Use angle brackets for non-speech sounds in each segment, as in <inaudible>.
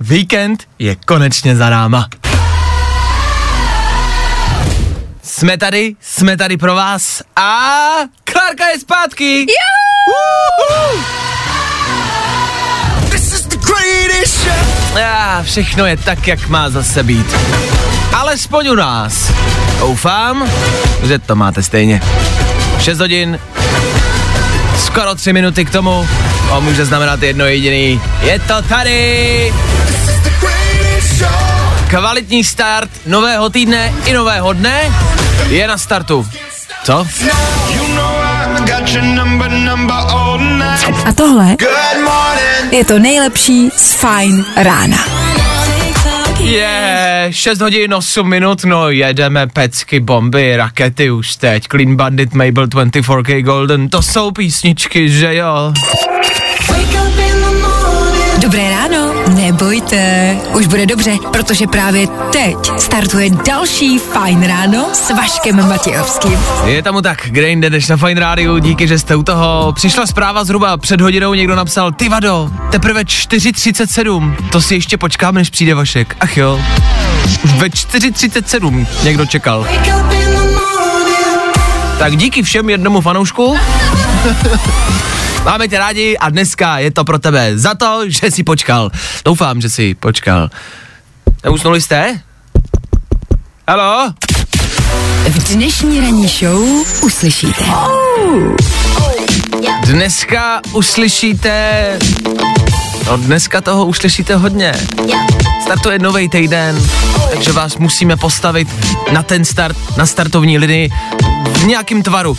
Víkend je konečně za náma. Jsme tady, jsme tady pro vás a Klárka je zpátky. Já, všechno je tak, jak má zase být. Alespoň u nás. Doufám, že to máte stejně. 6 hodin, skoro 3 minuty k tomu. To může znamenat jedno jediný. Je to tady! Kvalitní start nového týdne i nového dne je na startu. Co? A tohle je to nejlepší z Fajn rána. Je, 6 hodin 8 minut, no jedeme pecky, bomby, rakety už teď. Clean Bandit, Mabel 24K Golden, to jsou písničky, že jo? Nebojte, už bude dobře, protože právě teď startuje další Fajn ráno s Vaškem Matějovským. Je tomu tak, kde jinde než na Fine Radio, díky, že jste u toho. Přišla zpráva zhruba před hodinou, někdo napsal, ty vado, teprve 4.37, to si ještě počkám, než přijde Vašek. Ach jo, už ve 4.37 někdo čekal. Tak díky všem jednomu fanoušku. <laughs> Máme tě rádi a dneska je to pro tebe za to, že jsi počkal. Doufám, že jsi počkal. Neusnuli jste? Halo? V dnešní ranní show uslyšíte. Dneska uslyšíte... No dneska toho uslyšíte hodně. Startuje nový týden, takže vás musíme postavit na ten start, na startovní linii v nějakým tvaru.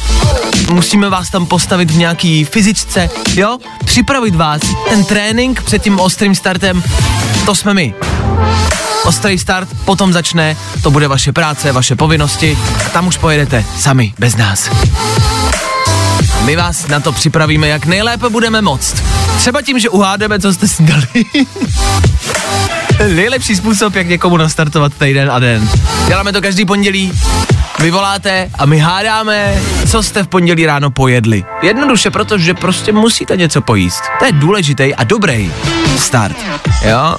Musíme vás tam postavit v nějaký fyzičce, jo? Připravit vás. Ten trénink před tím ostrým startem, to jsme my. Ostrý start potom začne, to bude vaše práce, vaše povinnosti a tam už pojedete sami, bez nás. My vás na to připravíme, jak nejlépe budeme moct. Třeba tím, že uhádeme, co jste si dali. Nejlepší způsob, jak někomu nastartovat týden a den. Děláme to každý pondělí. Vy voláte a my hádáme, co jste v pondělí ráno pojedli. Jednoduše, protože prostě musíte něco pojíst. To je důležitý a dobrý start. Jo?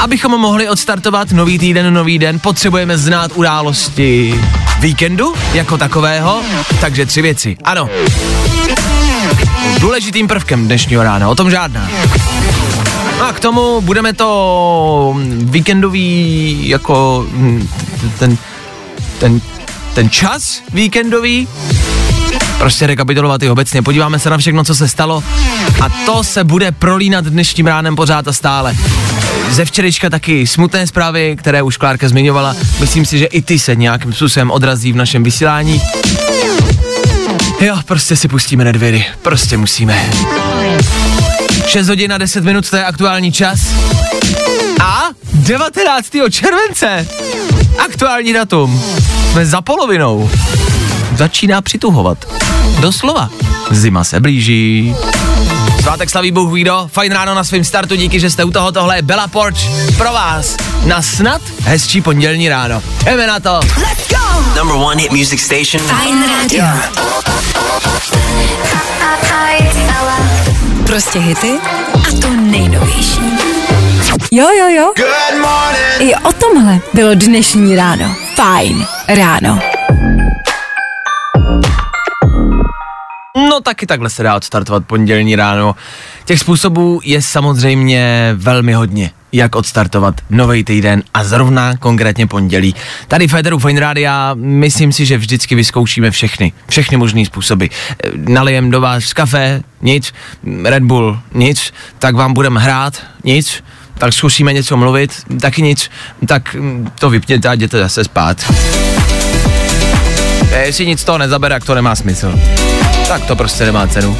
Abychom mohli odstartovat nový týden, nový den, potřebujeme znát události víkendu jako takového, takže tři věci. Ano. Důležitým prvkem dnešního rána, o tom žádná. No a k tomu budeme to víkendový, jako hm, ten, ten, ten čas víkendový, prostě rekapitulovat i obecně. Podíváme se na všechno, co se stalo a to se bude prolínat dnešním ránem pořád a stále. Ze včerejška taky smutné zprávy, které už Klárka zmiňovala. Myslím si, že i ty se nějakým způsobem odrazí v našem vysílání. Jo, prostě si pustíme nedvěry. Prostě musíme. 6 hodin a 10 minut, to je aktuální čas. A 19. července. Aktuální datum. Jsme za polovinou. Začíná přituhovat. Doslova. Zima se blíží. Svátek slaví Bůh Guido, fajn ráno na svém startu, díky, že jste u toho, tohle je Bella Porch pro vás na snad hezčí pondělní ráno. Jdeme na to. Number one hit music station. Fajn rádio. Prostě hity a to nejnovější. Jo, jo, jo. I o tomhle bylo dnešní ráno. Fajn ráno. No taky takhle se dá odstartovat pondělní ráno. Těch způsobů je samozřejmě velmi hodně, jak odstartovat nový týden a zrovna konkrétně pondělí. Tady Federu Fine Rádia, myslím si, že vždycky vyzkoušíme všechny, všechny možné způsoby. E, Nalijem do vás kafe, nic, Red Bull, nic, tak vám budeme hrát, nic, tak zkusíme něco mluvit, taky nic, tak mm, to vypněte a jděte zase spát. E, Jestli nic z toho nezabere, tak to nemá smysl. Tak to prostě nemá cenu.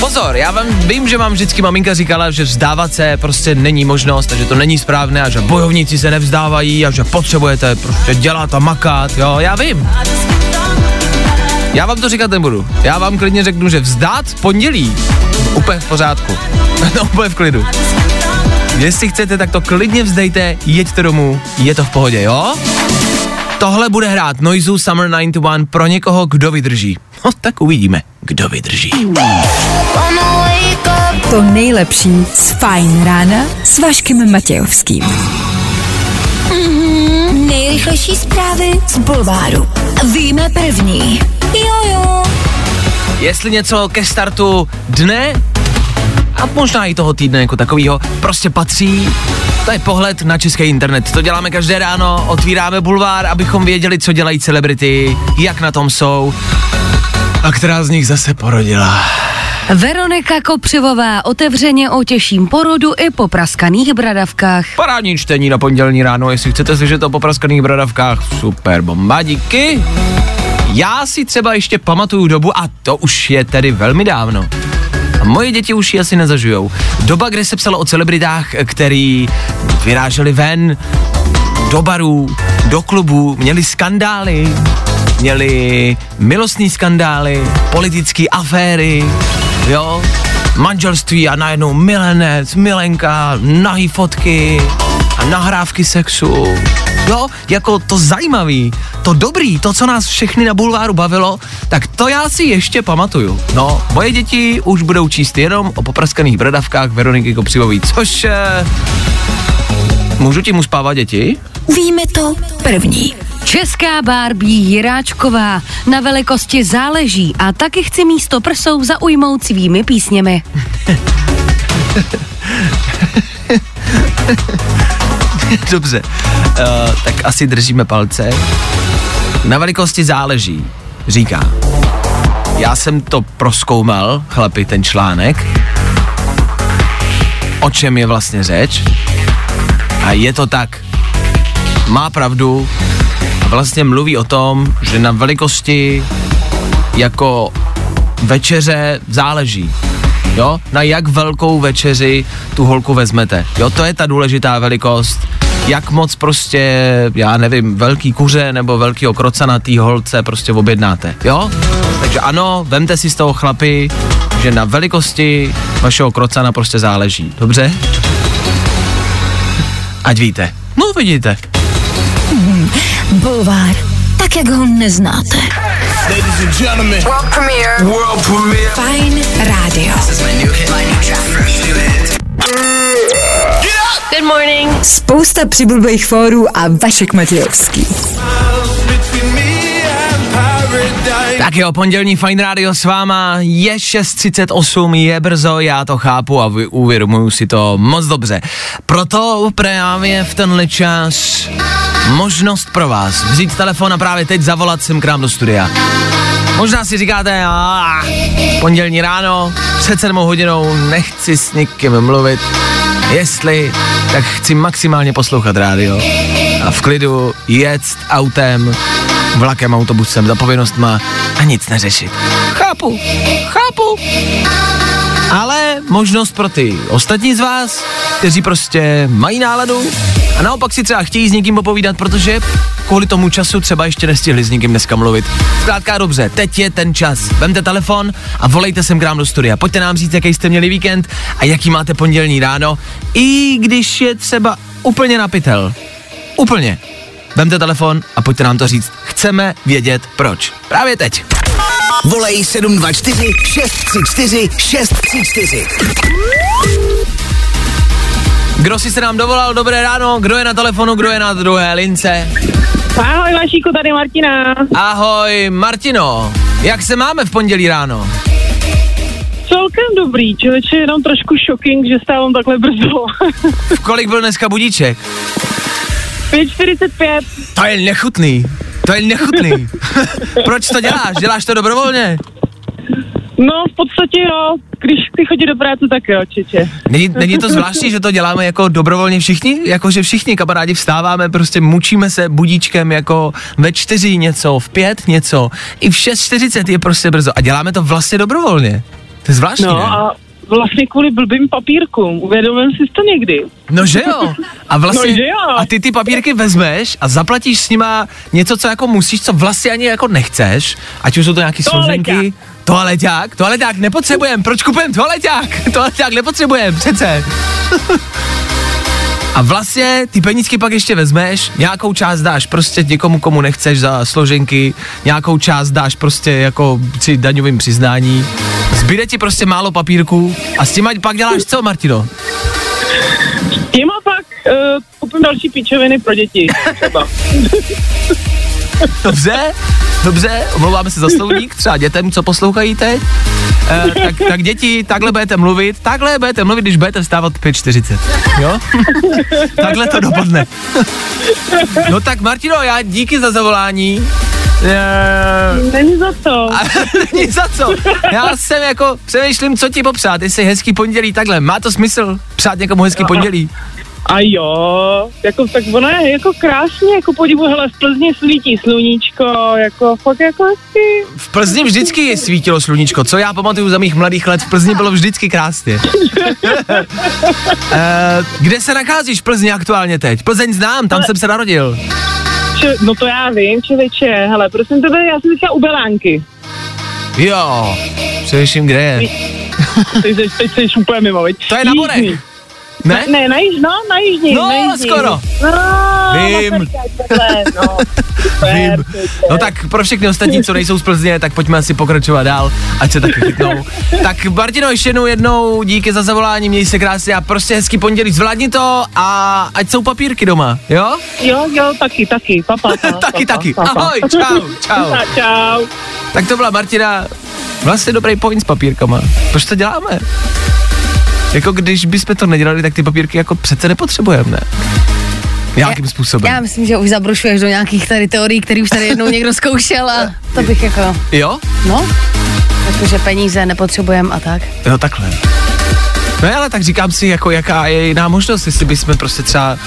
Po Pozor, já vám vím, že vám vždycky maminka říkala, že vzdávat se prostě není možnost a že to není správné a že bojovníci se nevzdávají a že potřebujete prostě dělat a makat, jo, já vím. Já vám to říkat nebudu. Já vám klidně řeknu, že vzdát pondělí úplně v pořádku. <laughs> no úplně v klidu. Jestli chcete, tak to klidně vzdejte, jeďte domů, je to v pohodě, jo? Tohle bude hrát Noizu Summer 91 pro někoho, kdo vydrží. No, tak uvidíme, kdo vydrží. To nejlepší z Fajn rána s Vaškem Matějovským. Nejrychlejší zprávy z Bulváru. Víme první. Jojo. Jestli něco ke startu dne a možná i toho týdne jako takovýho prostě patří, to je pohled na český internet. To děláme každé ráno, otvíráme bulvár, abychom věděli, co dělají celebrity, jak na tom jsou a která z nich zase porodila. Veronika Kopřivová otevřeně o těžším porodu i po praskaných bradavkách. Parádní čtení na pondělní ráno, jestli chcete slyšet o popraskaných bradavkách, super bomba, díky. Já si třeba ještě pamatuju dobu, a to už je tedy velmi dávno, moje děti už ji asi nezažijou. Doba, kde se psalo o celebritách, který vyráželi ven do barů, do klubů, měli skandály, měli milostní skandály, politické aféry, jo, manželství a najednou milenec, milenka, nahý fotky a nahrávky sexu. Jo, jako to zajímavý, to dobrý, to, co nás všechny na bulváru bavilo, tak to já si ještě pamatuju. No, moje děti už budou číst jenom o popraskaných bradavkách Veroniky Kopřivový, což... Eh, můžu tím uspávat děti? Víme to první. Česká Barbie Jiráčková na velikosti záleží a taky chci místo prsou zaujmout svými písněmi. <laughs> <laughs> Dobře, uh, tak asi držíme palce. Na velikosti záleží, říká. Já jsem to proskoumal, chlapi, ten článek. O čem je vlastně řeč? A je to tak. Má pravdu. A vlastně mluví o tom, že na velikosti jako večeře záleží. Jo, na jak velkou večeři tu holku vezmete. Jo, to je ta důležitá velikost. Jak moc prostě, já nevím, velký kuře nebo velký okroca na té holce prostě objednáte. Jo? Takže ano, vemte si z toho chlapy, že na velikosti vašeho krocana prostě záleží. Dobře? Ať víte. No vidíte. Bulvár. Tak, jak ho neznáte. Fajn rádio. Good morning. Spousta přibulbých fórů a Vašek Matějovský. Tak jo, pondělní Fine Radio s váma je 6.38, je brzo, já to chápu a vy- uvědomuju si to moc dobře. Proto právě v tenhle čas možnost pro vás vzít telefon a právě teď zavolat sem k nám do studia. Možná si říkáte, a pondělní ráno, před sedmou hodinou nechci s nikým mluvit, jestli, tak chci maximálně poslouchat rádio a v klidu jet autem, vlakem, autobusem, za povinnostma a nic neřešit. Chápu, chápu. Ale možnost pro ty ostatní z vás, kteří prostě mají náladu a naopak si třeba chtějí s někým popovídat, protože kvůli tomu času třeba ještě nestihli s někým dneska mluvit. Zkrátka dobře, teď je ten čas. Vemte telefon a volejte sem k nám do studia. Pojďte nám říct, jaký jste měli víkend a jaký máte pondělní ráno, i když je třeba úplně napitel. Úplně. Vemte telefon a pojďte nám to říct. Chceme vědět proč. Právě teď. Volej 724 634 634. Kdo si se nám dovolal, dobré ráno, kdo je na telefonu, kdo je na druhé lince. Ahoj Vašíku, tady Martina. Ahoj, Martino, jak se máme v pondělí ráno? Celkem dobrý, člověče, jenom trošku shocking, že stávám takhle brzo. V <laughs> kolik byl dneska budíček? 5.45, To je nechutný, to je nechutný. <laughs> Proč to děláš? Děláš to dobrovolně? no v podstatě jo, když chci chodit do práce, tak jo, určitě. Není, není to zvláštní, že to děláme jako dobrovolně všichni? Jako, že všichni kamarádi vstáváme, prostě mučíme se budíčkem jako ve čtyři něco, v pět něco, i v 6.40 je prostě brzo a děláme to vlastně dobrovolně. To je zvláštní, No ne? a vlastně kvůli blbým papírkům. Uvědomil jsi to někdy? No že jo. A vlastně, No, že jo. a ty ty papírky vezmeš a zaplatíš s nima něco, co jako musíš, co vlastně ani jako nechceš, ať už jsou to nějaký složenky. Toaleťák, toaleťák nepotřebujem, proč kupujeme toaleťák? <laughs> Toaleťák nepotřebujem, přece. <laughs> A vlastně ty penízky pak ještě vezmeš, nějakou část dáš prostě někomu, komu nechceš za složenky, nějakou část dáš prostě jako při daňovým přiznání. Zbyde ti prostě málo papírků a s tím pak děláš co, Martino? Tím a pak uh, koupím další píčoviny pro děti. Třeba. <laughs> Dobře, dobře, omlouváme se za slovník, třeba dětem, co poslouchají teď. E, tak, tak děti, takhle budete mluvit, takhle budete mluvit, když budete vstávat 5.40, jo? <laughs> takhle to dopadne. no tak Martino, já díky za zavolání. E, Není za to. a <laughs> není za co. Já jsem jako, přemýšlím, co ti popřát, jestli hezký pondělí, takhle, má to smysl přát někomu hezký pondělí? A jo, jako, tak ono je jako krásně, jako podivu, hele, v Plzni svítí sluníčko, jako fakt jako hezky. V Plzni vždycky svítilo sluníčko, co já pamatuju za mých mladých let, v Plzni bylo vždycky krásně. <laughs> e, kde se nacházíš v Plzni aktuálně teď? Plzeň znám, tam jsem se narodil. Če, no to já vím, člověče, hele, prosím tebe, já jsem teďka u Belánky. Jo, přemýšlím, kde je. Teď, teď, teď jsi úplně mimo, veď. To je na Borech. Ne? Ne, na již, no, na jižní, No, na jižní. skoro. No, Vím. Takhle, no. <laughs> Super, Vím. No tak pro všechny ostatní, co nejsou z Plzně, tak pojďme asi pokračovat dál, ať se taky chytnou. <laughs> Tak Martino, ještě jednou, jednou díky za zavolání, měj se krásně a prostě hezký pondělí, zvládni to a ať jsou papírky doma, jo? Jo, jo, taky, taky, papa, pa, <laughs> taky, pa, taky. pa, pa. Ahoj, čau, čau. Ta- Čau. Tak to byla Martina, vlastně dobrý point s papírkama. Proč to děláme? Jako když bychom to nedělali, tak ty papírky jako přece nepotřebujeme, ne? Jakým způsobem? Já myslím, že už zabrušuješ do nějakých tady teorií, které už tady jednou někdo zkoušel a to bych jako, Jo? no, jakože peníze nepotřebujeme a tak. Jo, takhle. No ale tak říkám si, jako jaká je jiná možnost, jestli bychom prostě třeba,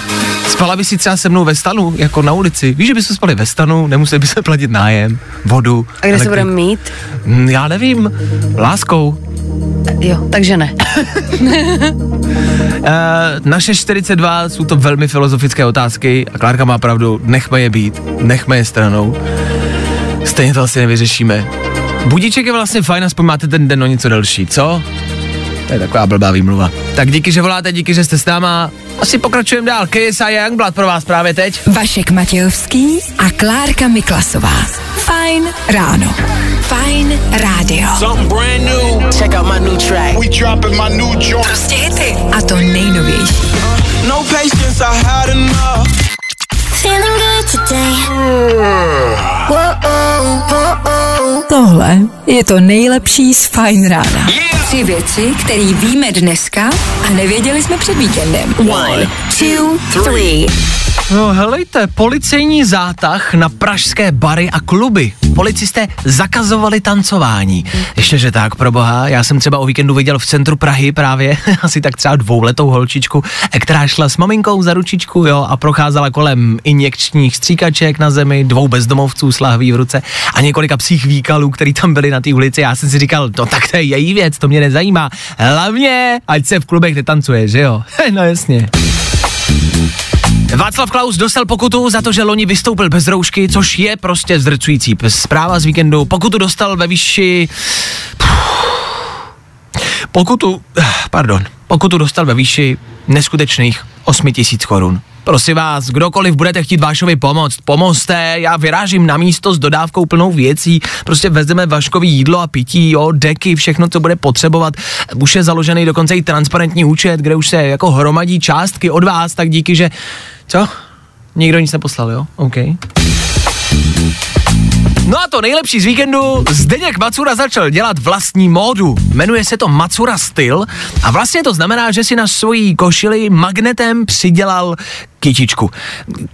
spala by si třeba se mnou ve stanu, jako na ulici. Víš, že bychom spali ve stanu, nemuseli bychom platit nájem, vodu. A kde se elektri- budeme mít? Mm, Já nevím, láskou. Jo, takže ne. Uh, <laughs> naše 42 jsou to velmi filozofické otázky a Klárka má pravdu, nechme je být, nechme je stranou. Stejně to asi nevyřešíme. Budíček je vlastně fajn, aspoň máte ten den o něco delší, co? To je taková blbá výmluva. Tak díky, že voláte, díky, že jste s náma. Asi pokračujeme dál. KSI Youngblood pro vás právě teď. Vašek Matějovský a Klárka Miklasová. Fajn ráno. Fajn rádio. Something brand new. Check out my new track. We dropping my new joint. Prostě hity. A to nejnovější. No patience, I had enough. Feeling good today. Tohle je to nejlepší z Fajn rána. Tři věci, které víme dneska a nevěděli jsme před víkendem. One, two, three. No helejte, policejní zátah na pražské bary a kluby. Policisté zakazovali tancování. Ještě, že tak, pro boha, já jsem třeba o víkendu viděl v centru Prahy právě <laughs> asi tak třeba dvouletou holčičku, která šla s maminkou za ručičku, jo, a procházela kolem injekčních stříkaček na zemi, dvou bezdomovců s lahví v ruce a několika psích výkalů, který tam byli na té ulici. Já jsem si říkal, no tak to je její věc, to mě nezajímá. Hlavně, ať se v klubech netancuje, že jo? <laughs> no jasně. Václav Klaus dostal pokutu za to, že loni vystoupil bez roušky, což je prostě zdrcující. Zpráva z víkendu. Pokutu dostal ve výši... Pokutu, <sighs> pardon, pokutu dostal ve výši neskutečných 8 tisíc korun. Prosím vás, kdokoliv budete chtít Vášovi pomoct, pomozte, já vyrážím na místo s dodávkou plnou věcí, prostě vezmeme Vaškový jídlo a pití, jo, deky, všechno, co bude potřebovat. Už je založený dokonce i transparentní účet, kde už se jako hromadí částky od vás, tak díky, že... Co? Nikdo nic neposlal, jo? OK. No a to nejlepší z víkendu, Zdeněk Macura začal dělat vlastní módu. Jmenuje se to Macura Styl a vlastně to znamená, že si na svojí košili magnetem přidělal kytičku.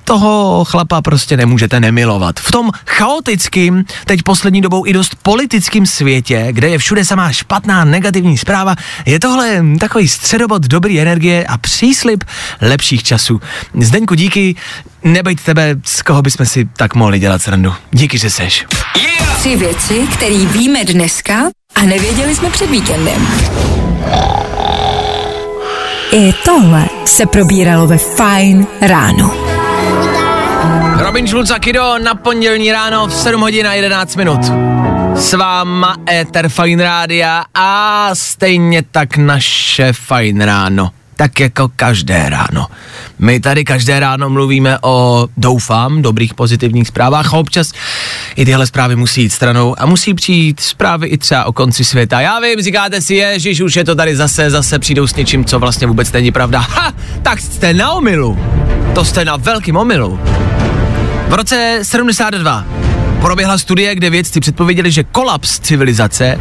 Toho chlapa prostě nemůžete nemilovat. V tom chaotickým, teď poslední dobou i dost politickým světě, kde je všude samá špatná negativní zpráva, je tohle takový středobod dobrý energie a příslip lepších časů. Zdeňku, díky, nebejt tebe, z koho bychom si tak mohli dělat srandu. Díky, že seš. Tři věci, které víme dneska a nevěděli jsme před víkendem. I tohle se probíralo ve Fine ráno. Robin Schulz a Kido na pondělní ráno v 7 hodin a 11 minut. S váma Ether Fine Rádia a stejně tak naše Fine Ráno. Tak jako každé ráno. My tady každé ráno mluvíme o, doufám, dobrých pozitivních zprávách a občas i tyhle zprávy musí jít stranou a musí přijít zprávy i třeba o konci světa. Já vím, říkáte si, ježiš, už je to tady zase, zase přijdou s něčím, co vlastně vůbec není pravda. Ha, tak jste na omilu. To jste na velkým omilu. V roce 72 proběhla studie, kde vědci předpověděli, že kolaps civilizace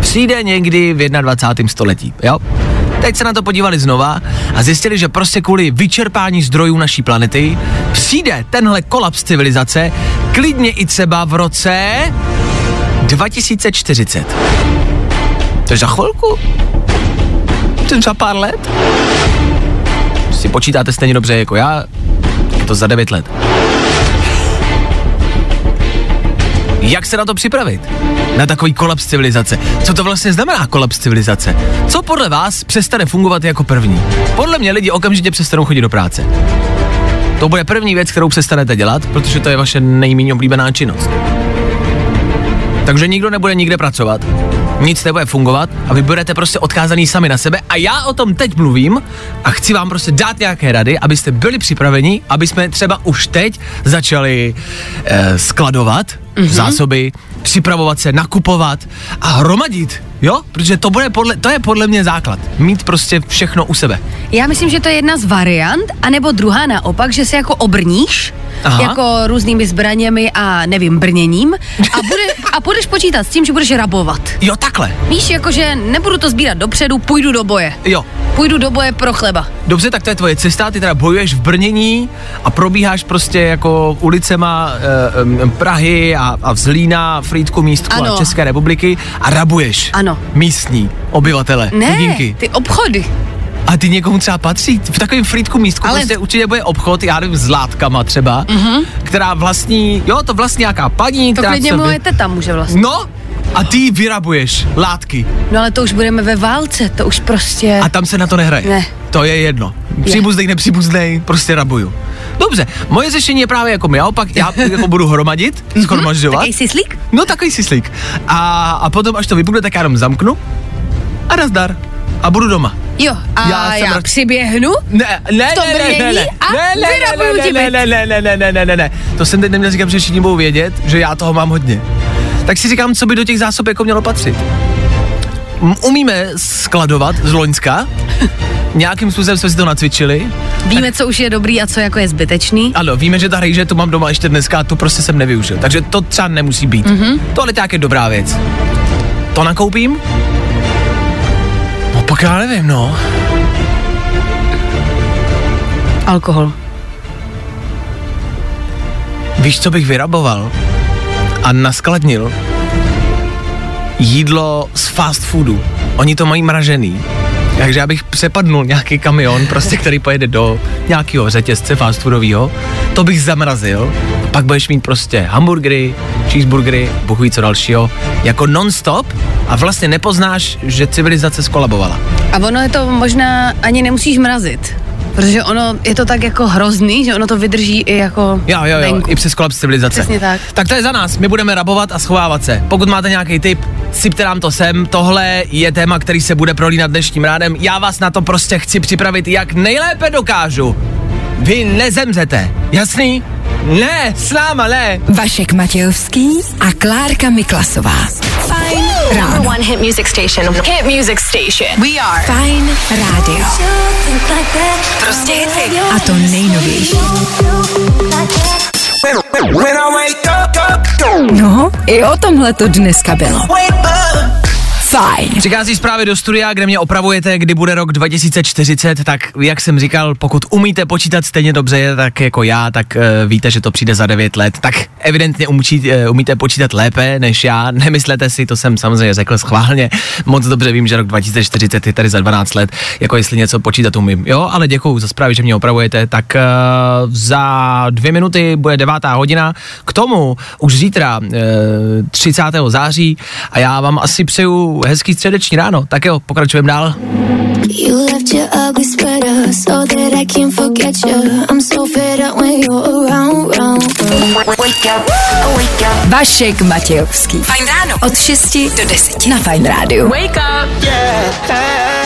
přijde někdy v 21. století, jo? Teď se na to podívali znova a zjistili, že prostě kvůli vyčerpání zdrojů naší planety přijde tenhle kolaps civilizace klidně i třeba v roce 2040. To je za chvilku? To je za pár let? Si počítáte stejně dobře jako já, je to za 9 let. Jak se na to připravit? Na takový kolaps civilizace. Co to vlastně znamená kolaps civilizace? Co podle vás přestane fungovat jako první? Podle mě lidi okamžitě přestanou chodit do práce. To bude první věc, kterou přestanete dělat, protože to je vaše nejméně oblíbená činnost. Takže nikdo nebude nikde pracovat, nic nebude fungovat a vy budete prostě odkázaný sami na sebe a já o tom teď mluvím a chci vám prostě dát nějaké rady, abyste byli připraveni, aby jsme třeba už teď začali eh, skladovat mm-hmm. zásoby, připravovat se, nakupovat a hromadit, jo? Protože to, bude podle, to je podle mě základ. Mít prostě všechno u sebe. Já myslím, že to je jedna z variant, anebo druhá naopak, že se jako obrníš, Aha. jako různými zbraněmi a nevím, brněním a, bude, a budeš počítat s tím, že budeš rabovat. Jo, takhle. Víš, jakože nebudu to sbírat dopředu, půjdu do boje. Jo. Půjdu do boje pro chleba. Dobře, tak to je tvoje cesta, ty teda bojuješ v brnění a probíháš prostě jako ulicema e, e, Prahy a, a Zlína, Frýdku, místku Ano. a České republiky a rabuješ Ano. místní obyvatele, Ne, chudinky. ty obchody. A ty někomu třeba patří. V takovém Frýdku místku Ale- prostě určitě bude obchod, já nevím, s látkama třeba, mm-hmm. která vlastní, jo, to vlastní nějaká paní, To která sobě- moje teta může vlastně. No, a ty vyrabuješ, látky. No ale to už budeme ve válce, to už prostě... A tam se na to nehraje. Ne. To je jedno. Příbuznej, nepříbuznej, prostě rabuju. Dobře, moje řešení je právě jako my, naopak já <laughs> jako budu hromadit, schromažďovat. Takový sislík? No takový sislík. A, a potom, až to vypukne, tak já jenom zamknu a nazdar. A budu doma. Jo, a Já já, jsem já ra- přiběhnu, Ne, ne, V tom ne, ne, ne, ne, a ne, ne, vyrabuju ne, ne, ne, ne, ne, ne, ne, ne, ne, ne, to jsem teď neměl říkat, protože všichni budou vědět, že já toho mám hodně. Tak si říkám, co by do těch zásob jako mělo patřit. Umíme skladovat z Loňska, nějakým způsobem jsme si to nacvičili. víme, co už je dobrý a co jako je zbytečný. Ano, víme, že ta rejže tu mám doma ještě dneska a tu prostě jsem nevyužil. Takže to třeba nemusí být. Mm-hmm. Tohle je dobrá věc. To nakoupím? No pak já nevím, no. Alkohol. Víš, co bych vyraboval a naskladnil? Jídlo z fast foodu. Oni to mají mražený. Takže já bych přepadnul nějaký kamion, prostě, který pojede do nějakého řetězce fast foodového, to bych zamrazil, pak budeš mít prostě hamburgery, cheeseburgery, bůh ví co dalšího, jako non-stop a vlastně nepoznáš, že civilizace skolabovala. A ono je to možná ani nemusíš mrazit. Protože ono je to tak jako hrozný, že ono to vydrží i jako Jo, jo, jo, venku. i přes kolaps civilizace. Přesně tak. Tak to je za nás, my budeme rabovat a schovávat se. Pokud máte nějaký tip, sypte nám to sem. Tohle je téma, který se bude prolínat dnešním rádem. Já vás na to prostě chci připravit, jak nejlépe dokážu. Vy nezemřete, jasný? Ne, s náma ne. Vašek Matějovský a Klárka Miklasová. Fajn ráno. One hit music station. Hit music station. We are Fajn rádio. Prostě hity. A to nejnovější. No, i o tomhle to dneska bylo. Fajn. Přichází zprávy do studia, kde mě opravujete, kdy bude rok 2040, tak jak jsem říkal, pokud umíte počítat stejně dobře tak jako já, tak uh, víte, že to přijde za 9 let, tak evidentně umčí, uh, umíte počítat lépe než já, <laughs> nemyslete si, to jsem samozřejmě řekl schválně, moc dobře vím, že rok 2040 je tady za 12 let, jako jestli něco počítat umím, jo, ale děkuju za zprávy, že mě opravujete, tak uh, za dvě minuty bude devátá hodina, k tomu už zítra uh, 30. září a já vám asi přeju hezký středeční ráno. Tak jo, pokračujeme dál. You left your ugly sweater so that I can't forget you. I'm so fed up when you're around, round, round. Vašek Matějovský. Fajn ráno. Od 6 do 10 na Fajn rádiu. Wake up!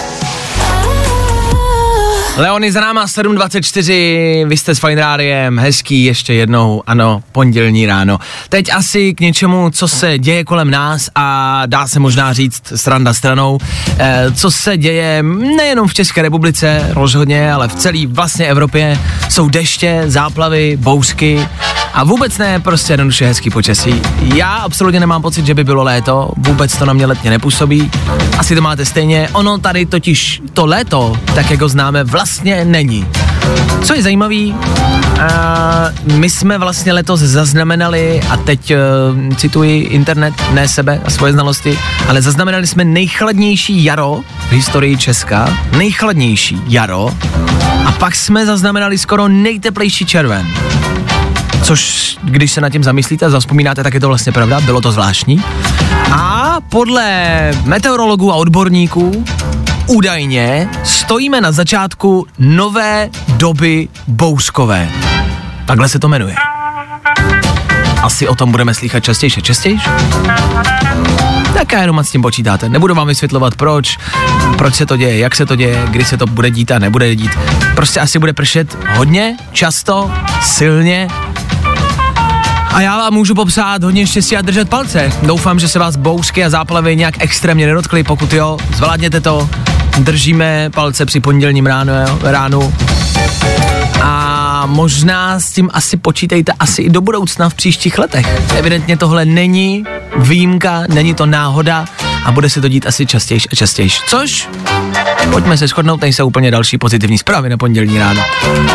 Leony za náma 7.24, vy jste s Fine Rádiem, hezký ještě jednou, ano, pondělní ráno. Teď asi k něčemu, co se děje kolem nás a dá se možná říct stranda stranou, eh, co se děje nejenom v České republice rozhodně, ale v celé vlastně Evropě. Jsou deště, záplavy, bouřky a vůbec ne prostě jednoduše hezký počasí. Já absolutně nemám pocit, že by bylo léto, vůbec to na mě letně nepůsobí. Asi to máte stejně, ono tady totiž to léto, tak jak ho známe, vlastně není. Co je zajímavý, uh, my jsme vlastně letos zaznamenali, a teď uh, cituji internet, ne sebe a svoje znalosti, ale zaznamenali jsme nejchladnější jaro v historii Česka, nejchladnější jaro, a pak jsme zaznamenali skoro nejteplejší červen. Což, když se nad tím zamyslíte a zaspomínáte, tak je to vlastně pravda, bylo to zvláštní. A podle meteorologů a odborníků údajně stojíme na začátku nové doby bouřkové. Takhle se to jmenuje. Asi o tom budeme slychat častěji a častěji. Tak já jenom s tím počítáte. Nebudu vám vysvětlovat proč, proč se to děje, jak se to děje, kdy se to bude dít a nebude dít. Prostě asi bude pršet hodně, často, silně a já vám můžu popsat hodně štěstí a držet palce. Doufám, že se vás bouřky a záplavy nějak extrémně nedotkly, pokud jo, zvládněte to. Držíme palce při pondělním ráno, ránu. A možná s tím asi počítejte asi i do budoucna v příštích letech. Evidentně tohle není výjimka, není to náhoda a bude se to dít asi častěji a častěji. Což pojďme se shodnout, nejsou úplně další pozitivní zprávy na pondělní ráno.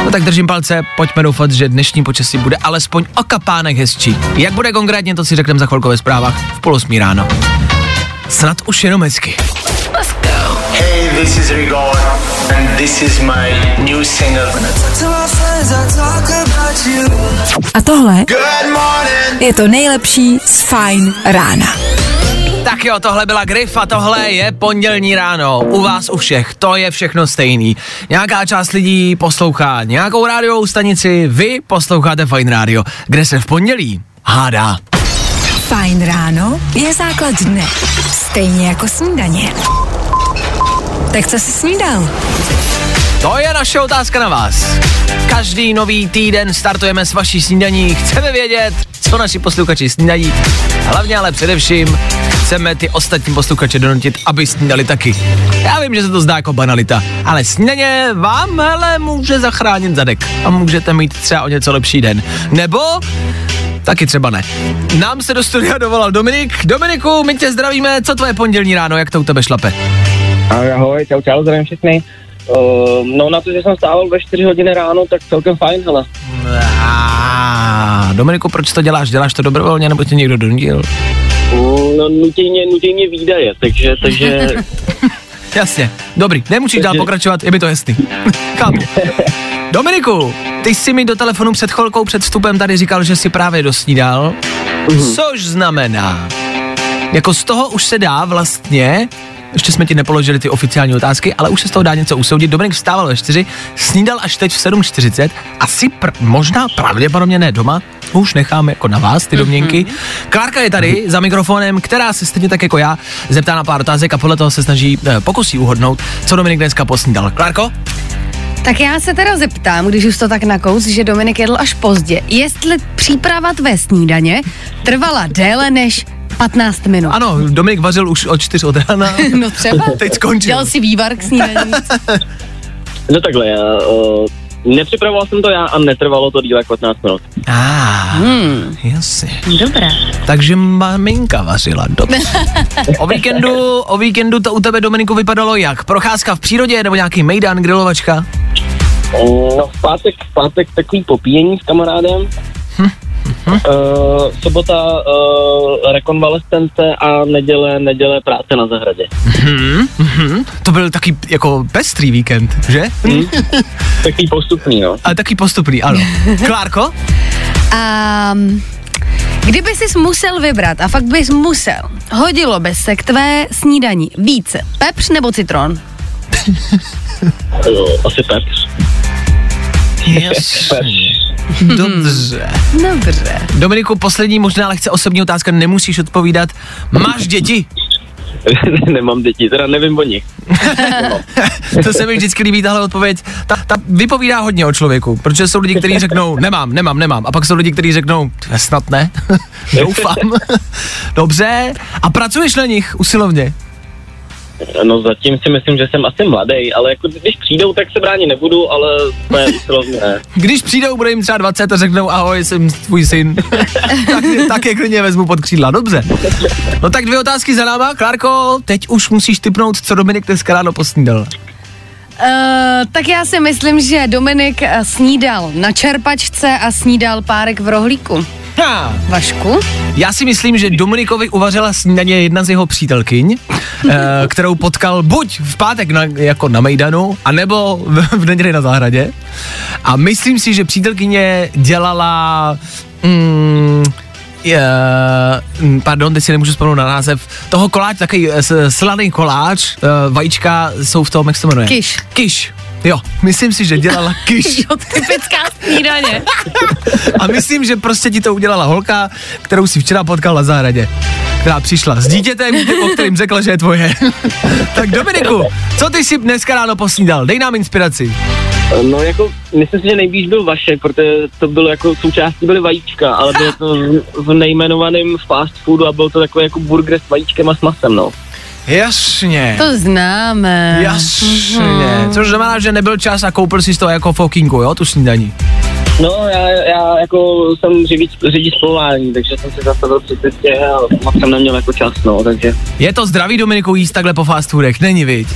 No tak držím palce, pojďme doufat, že dnešní počasí bude alespoň o kapánek hezčí. Jak bude konkrétně, to si řekneme za chvilku ve zprávách v půl osmí ráno. Snad už jenom hezky. Hey, this is Rigor, and this is my new single. A tohle je to nejlepší z Fajn rána. Tak jo, tohle byla Grif a tohle je pondělní ráno. U vás u všech, to je všechno stejný. Nějaká část lidí poslouchá nějakou rádiovou stanici, vy posloucháte Fine Radio, kde se v pondělí hádá. Fajn ráno je základ dne. Stejně jako snídaně. Tak co jsi snídal? To je naše otázka na vás. Každý nový týden startujeme s vaší snídaní. Chceme vědět, co naši posluchači snídají. Hlavně ale především chceme ty ostatní posluchače donutit, aby snídali taky. Já vím, že se to zdá jako banalita, ale snídaně vám hele může zachránit zadek a můžete mít třeba o něco lepší den. Nebo Taky třeba ne. Nám se do studia dovolal Dominik. Dominiku, my tě zdravíme. Co tvoje pondělní ráno, jak to u tebe šlape? Ahoj, čau, čau, zdravím všechny. Uh, no na to, že jsem stával ve 4 hodiny ráno, tak celkem fajn, hele. Ah, Dominiku, proč to děláš? Děláš to dobrovolně, nebo tě někdo donutil? Uh, no nutí mě, nutí mě výdaje, takže, takže <laughs> Jasně, dobrý, nemusíš dál pokračovat, je mi to jasný. <laughs> Chápu. Dominiku, ty jsi mi do telefonu před chvilkou před vstupem tady říkal, že jsi právě dosnídal, což znamená, jako z toho už se dá vlastně, ještě jsme ti nepoložili ty oficiální otázky, ale už se z toho dá něco usoudit. Dominik vstával ve 4, snídal až teď v 7.40, asi pr- možná pravděpodobně ne doma, už nechám jako na vás ty domněnky. Klárka je tady za mikrofonem, která se stejně tak jako já zeptá na pár otázek a podle toho se snaží, eh, pokusí uhodnout, co Dominik dneska posnídal. Klárko? Tak já se teda zeptám, když už to tak nakous, že Dominik jedl až pozdě, jestli příprava tvé snídaně trvala déle než 15 minut. Ano, Dominik vařil už od 4 od rána. <laughs> No třeba. Teď skončil. Dělal si vývar k snídaní. <laughs> no takhle, já, uh, nepřipravoval jsem to já a netrvalo to díl jak 15 minut. Ah, Hmm, jasně. dobré. Takže maminka vařila, dobře. <laughs> O víkendu, o víkendu to u tebe, Dominiku, vypadalo jak? Procházka v přírodě nebo nějaký mejdan, grilovačka? No, v pátek, v pátek takový popíjení s kamarádem. Uh, sobota uh, rekonvalescence a neděle, neděle práce na zahradě. Mhm, mhm. To byl taky jako pestrý víkend, že? Hmm? Takový postupný, no. Ale taky postupný, ano. <laughs> Klárko? A kdyby jsi musel vybrat, a fakt bys musel, hodilo by se k tvé snídani více pepř nebo citron? Uh, <laughs> asi pepř. Jasně. Dobře. Dobře. Dominiku, poslední možná lehce osobní otázka, nemusíš odpovídat. Máš děti? <laughs> Nemám děti, teda nevím o nich. <laughs> to se mi vždycky líbí, tahle odpověď. Ta, ta vypovídá hodně o člověku, protože jsou lidi, kteří řeknou, nemám, nemám, nemám. A pak jsou lidi, kteří řeknou, "To snad ne. <laughs> Doufám. Dobře. A pracuješ na nich usilovně? No zatím si myslím, že jsem asi mladý, ale jako když přijdou, tak se bránit nebudu, ale to je <laughs> usilovně ne. Když přijdou, bude jim třeba 20 a řeknou, ahoj, jsem tvůj syn. <laughs> tak, tak je klidně vezmu pod křídla, dobře. No tak dvě otázky za náma. Klárko, teď už musíš typnout, co Dominik dneska ráno posnídal. Uh, tak já si myslím, že Dominik eh, snídal na čerpačce a snídal párek v rohlíku. Ha. Vašku? Já si myslím, že Dominikovi uvařila snídaně jedna z jeho přítelkyň, eh, <laughs> kterou potkal buď v pátek na, jako na Mejdanu, anebo v, v neděli na zahradě. A myslím si, že přítelkyně dělala... Mm, mm, pardon, teď si nemůžu vzpomenout na název, toho koláč, takový eh, slaný koláč, eh, vajíčka jsou v tom, jak se to jmenuje? Kiš. Kiš. Jo, myslím si, že dělala <laughs> kiš. Jo, typická snídaně. A myslím, že prostě ti to udělala holka, kterou si včera potkal na zahradě. Která přišla s dítětem, o kterým řekla, že je tvoje. <laughs> tak Dominiku, co ty si dneska ráno posnídal? Dej nám inspiraci. No jako, myslím si, že nejblíž byl Vašek, protože to bylo jako součástí byly vajíčka, ale bylo to v, v nejmenovaném fast foodu a byl to takový jako burger s vajíčkem a s masem, no. Jasně. To známe. Jasně. Mhm. Což znamená, že nebyl čas a koupil si to jako fokinku, jo, tu snídaní. No, já, já jako jsem řidič, řidič povolání, takže jsem si zastavil při cestě a moc jsem neměl jako čas, no, takže, Je to zdravý, Dominiku, jíst takhle po fast foodech? Není, viď?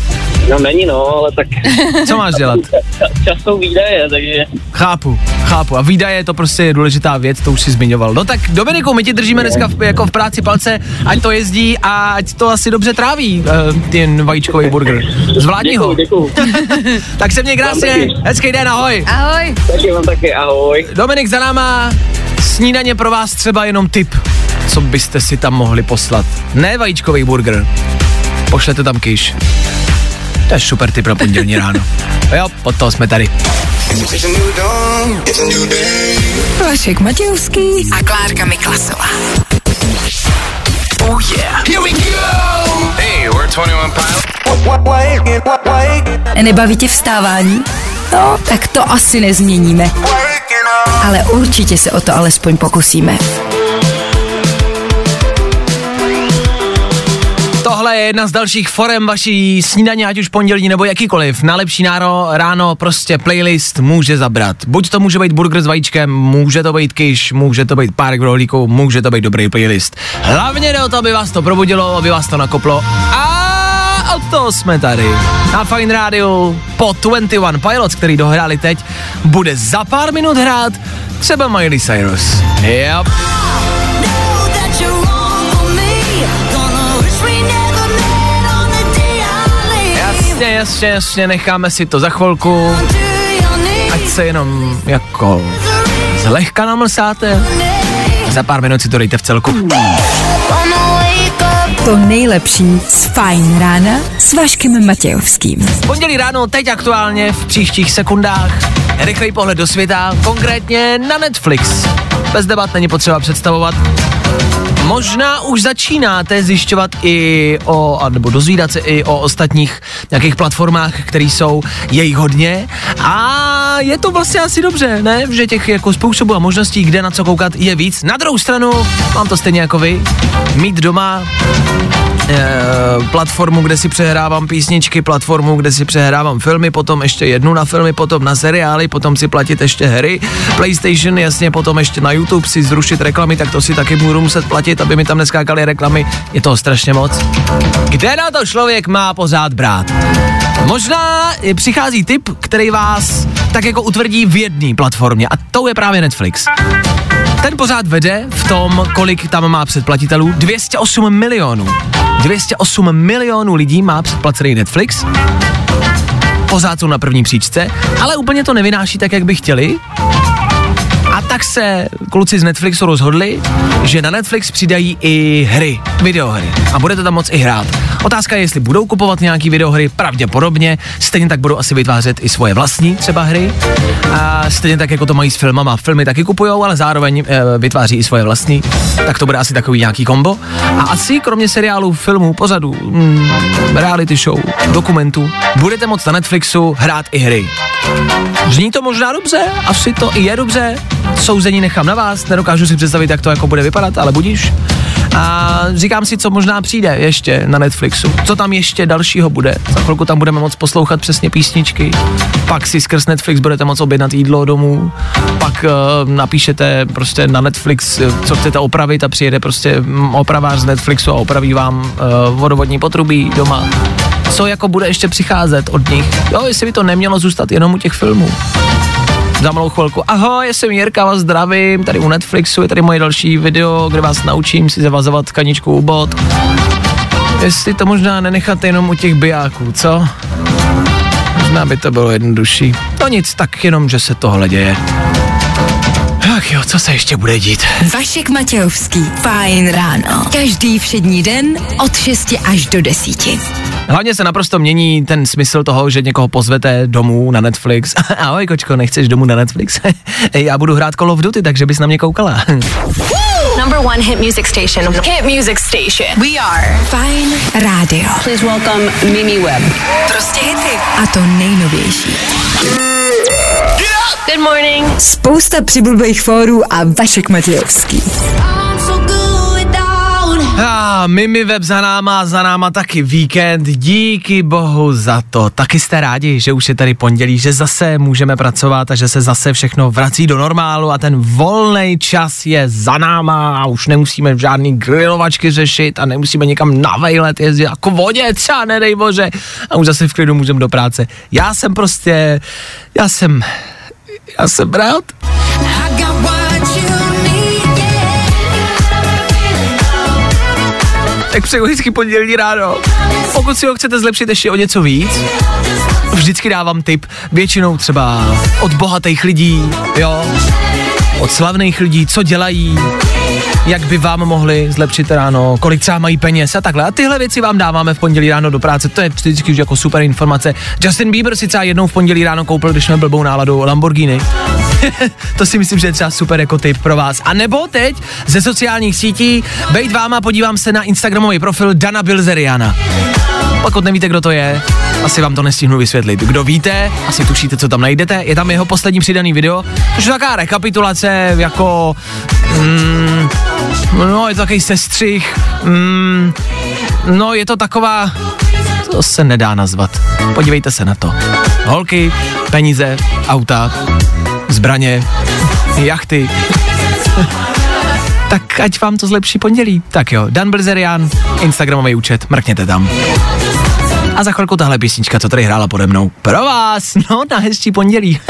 no není no, ale tak <laughs> Co máš dělat? ča- čas jsou výdaje, takže Chápu, chápu. A výdaje je to prostě je důležitá věc, to už si zmiňoval. No tak Dominiku, my ti držíme dneska v, jako v práci palce, ať to jezdí a ať to asi dobře tráví, uh, ten vajíčkový burger. Zvládni ho. děkuju, děkuju. <laughs> Tak se měj krásně, hezký den, ahoj. Ahoj. taky vám taky, ahoj. Dominik za náma, snídaně pro vás třeba jenom tip, co byste si tam mohli poslat. Ne vajíčkový burger, pošlete tam kyš. To je super tip na pondělní ráno. <laughs> Jo, pod toho jsme tady. Vašek Matějovský a Klárka Miklasová. Oh yeah. Here we go! Hey, we're 21 Pilots. Nebaví tě vstávání? No, tak to asi nezměníme. Ale určitě se o to alespoň pokusíme. Tohle je jedna z dalších forem vaší snídaně, ať už pondělní nebo jakýkoliv. Na lepší náro, ráno prostě playlist může zabrat. Buď to může být burger s vajíčkem, může to být kyš, může to být párek v rohlíku, může to být dobrý playlist. Hlavně jde o to, aby vás to probudilo, aby vás to nakoplo. A od toho jsme tady. Na Fine Radio po 21 Pilots, který dohráli teď, bude za pár minut hrát třeba Miley Cyrus. Yep. Jasně, jasně, jasně, necháme si to za chvilku, ať se jenom jako zlehka namlsáte. Za pár minut si to dejte v celku. To nejlepší z Fajn rána s Vaškem Matějovským. Pondělí ráno, teď aktuálně, v příštích sekundách, rychlej pohled do světa, konkrétně na Netflix. Bez debat není potřeba představovat. Možná už začínáte zjišťovat i o, nebo dozvídat se i o ostatních nějakých platformách, které jsou, je jich hodně a je to vlastně asi dobře, ne? Že těch jako způsobů a možností, kde na co koukat, je víc. Na druhou stranu, mám to stejně jako vy, mít doma platformu, kde si přehrávám písničky, platformu, kde si přehrávám filmy, potom ještě jednu na filmy, potom na seriály, potom si platit ještě hry, PlayStation, jasně, potom ještě na YouTube si zrušit reklamy, tak to si taky budu muset platit, aby mi tam neskákaly reklamy, je toho strašně moc. Kde na to člověk má pořád brát? Možná přichází tip, který vás tak jako utvrdí v jedné platformě a to je právě Netflix. Ten pořád vede v tom, kolik tam má předplatitelů. 208 milionů. 208 milionů lidí má předplacený Netflix. Pořád jsou na první příčce, ale úplně to nevynáší tak, jak by chtěli. A tak se kluci z Netflixu rozhodli, že na Netflix přidají i hry, videohry. A budete tam moc i hrát. Otázka je, jestli budou kupovat nějaký videohry, pravděpodobně. Stejně tak budou asi vytvářet i svoje vlastní třeba hry. A stejně tak, jako to mají s filmama. Filmy taky kupují, ale zároveň e, vytváří i svoje vlastní. Tak to bude asi takový nějaký kombo. A asi kromě seriálů, filmů, pozadu, mm, reality show, dokumentů, budete moct na Netflixu hrát i hry. Zní to možná dobře, asi to i je dobře, souzení nechám na vás, nedokážu si představit, jak to jako bude vypadat, ale budíš. A říkám si, co možná přijde ještě na Netflixu. Co tam ještě dalšího bude. Za chvilku tam budeme moc poslouchat přesně písničky. Pak si skrz Netflix budete moc objednat jídlo domů. Pak uh, napíšete prostě na Netflix, eh, co chcete opravit a přijede prostě mm, opravář z Netflixu a opraví vám uh, vodovodní potrubí doma. Co jako bude ještě přicházet od nich? Jo, jestli by to nemělo zůstat jenom u těch filmů za malou chvilku. Ahoj, jsem Jirka, vás zdravím, tady u Netflixu je tady moje další video, kde vás naučím si zavazovat kaničku u bod. Jestli to možná nenechat jenom u těch bijáků, co? Možná by to bylo jednodušší. No nic, tak jenom, že se tohle děje. Tak jo, co se ještě bude dít? Vašek Matějovský, fajn ráno. Každý všední den od 6 až do 10. Hlavně se naprosto mění ten smysl toho, že někoho pozvete domů na Netflix. <laughs> Ahoj, kočko, nechceš domů na Netflix? <laughs> Já budu hrát Call of Duty, takže bys na mě koukala. <laughs> Number one hit music station. Hit music station. We are Fine Radio. Please welcome Mimi Webb. Prostě hity. A to nejnovější. Good morning. Spousta přibulbých fórů a Vašek Matějovský. A Mimi web za náma, za náma taky víkend, díky bohu za to. Taky jste rádi, že už je tady pondělí, že zase můžeme pracovat a že se zase všechno vrací do normálu a ten volný čas je za náma a už nemusíme žádný grilovačky řešit a nemusíme někam na vejlet jezdit jako vodě třeba, nedej bože. A už zase v klidu můžeme do práce. Já jsem prostě, já jsem, já jsem rád. tak přeju hezký pondělí ráno. Pokud si ho chcete zlepšit ještě o něco víc, vždycky dávám tip, většinou třeba od bohatých lidí, jo, od slavných lidí, co dělají, jak by vám mohli zlepšit ráno, kolik třeba mají peněz a takhle. A tyhle věci vám dáváme v pondělí ráno do práce, to je vždycky už jako super informace. Justin Bieber si třeba jednou v pondělí ráno koupil, když jsme blbou náladu Lamborghini. <laughs> to si myslím, že je třeba super jako tip pro vás. A nebo teď ze sociálních sítí, bejt váma, podívám se na Instagramový profil Dana Bilzeriana. Pokud nevíte, kdo to je, asi vám to nestihnu vysvětlit. Kdo víte, asi tušíte, co tam najdete. Je tam jeho poslední přidaný video, což je taková rekapitulace, jako... Mm, no, je to takový sestřih. Mm, no, je to taková... To se nedá nazvat. Podívejte se na to. Holky, peníze, auta, zbraně, jachty. <laughs> tak ať vám to zlepší pondělí. Tak jo, Dan Blzerian, Instagramový účet, mrkněte tam. A za chvilku tahle písnička, co tady hrála pode mnou. Pro vás, no, na hezčí pondělí. <laughs>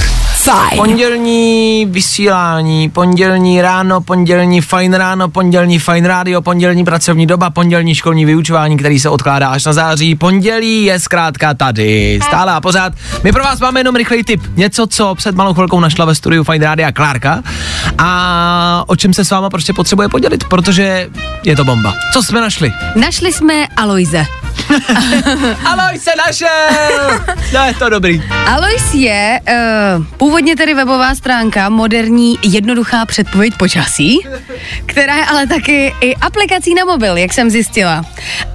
Fajn. Pondělní vysílání, pondělní ráno, pondělní fajn ráno, pondělní fajn rádio, pondělní pracovní doba, pondělní školní vyučování, který se odkládá až na září. Pondělí je zkrátka tady. Stále a pořád. My pro vás máme jenom rychlej tip. Něco, co před malou chvilkou našla ve studiu Fajn Rádia Klárka a o čem se s váma prostě potřebuje podělit, protože je to bomba. Co jsme našli? Našli jsme Aloise. <laughs> Alois se našel! No je to dobrý. Alois je uh, původně tedy webová stránka moderní jednoduchá předpověď počasí, která je ale taky i aplikací na mobil, jak jsem zjistila.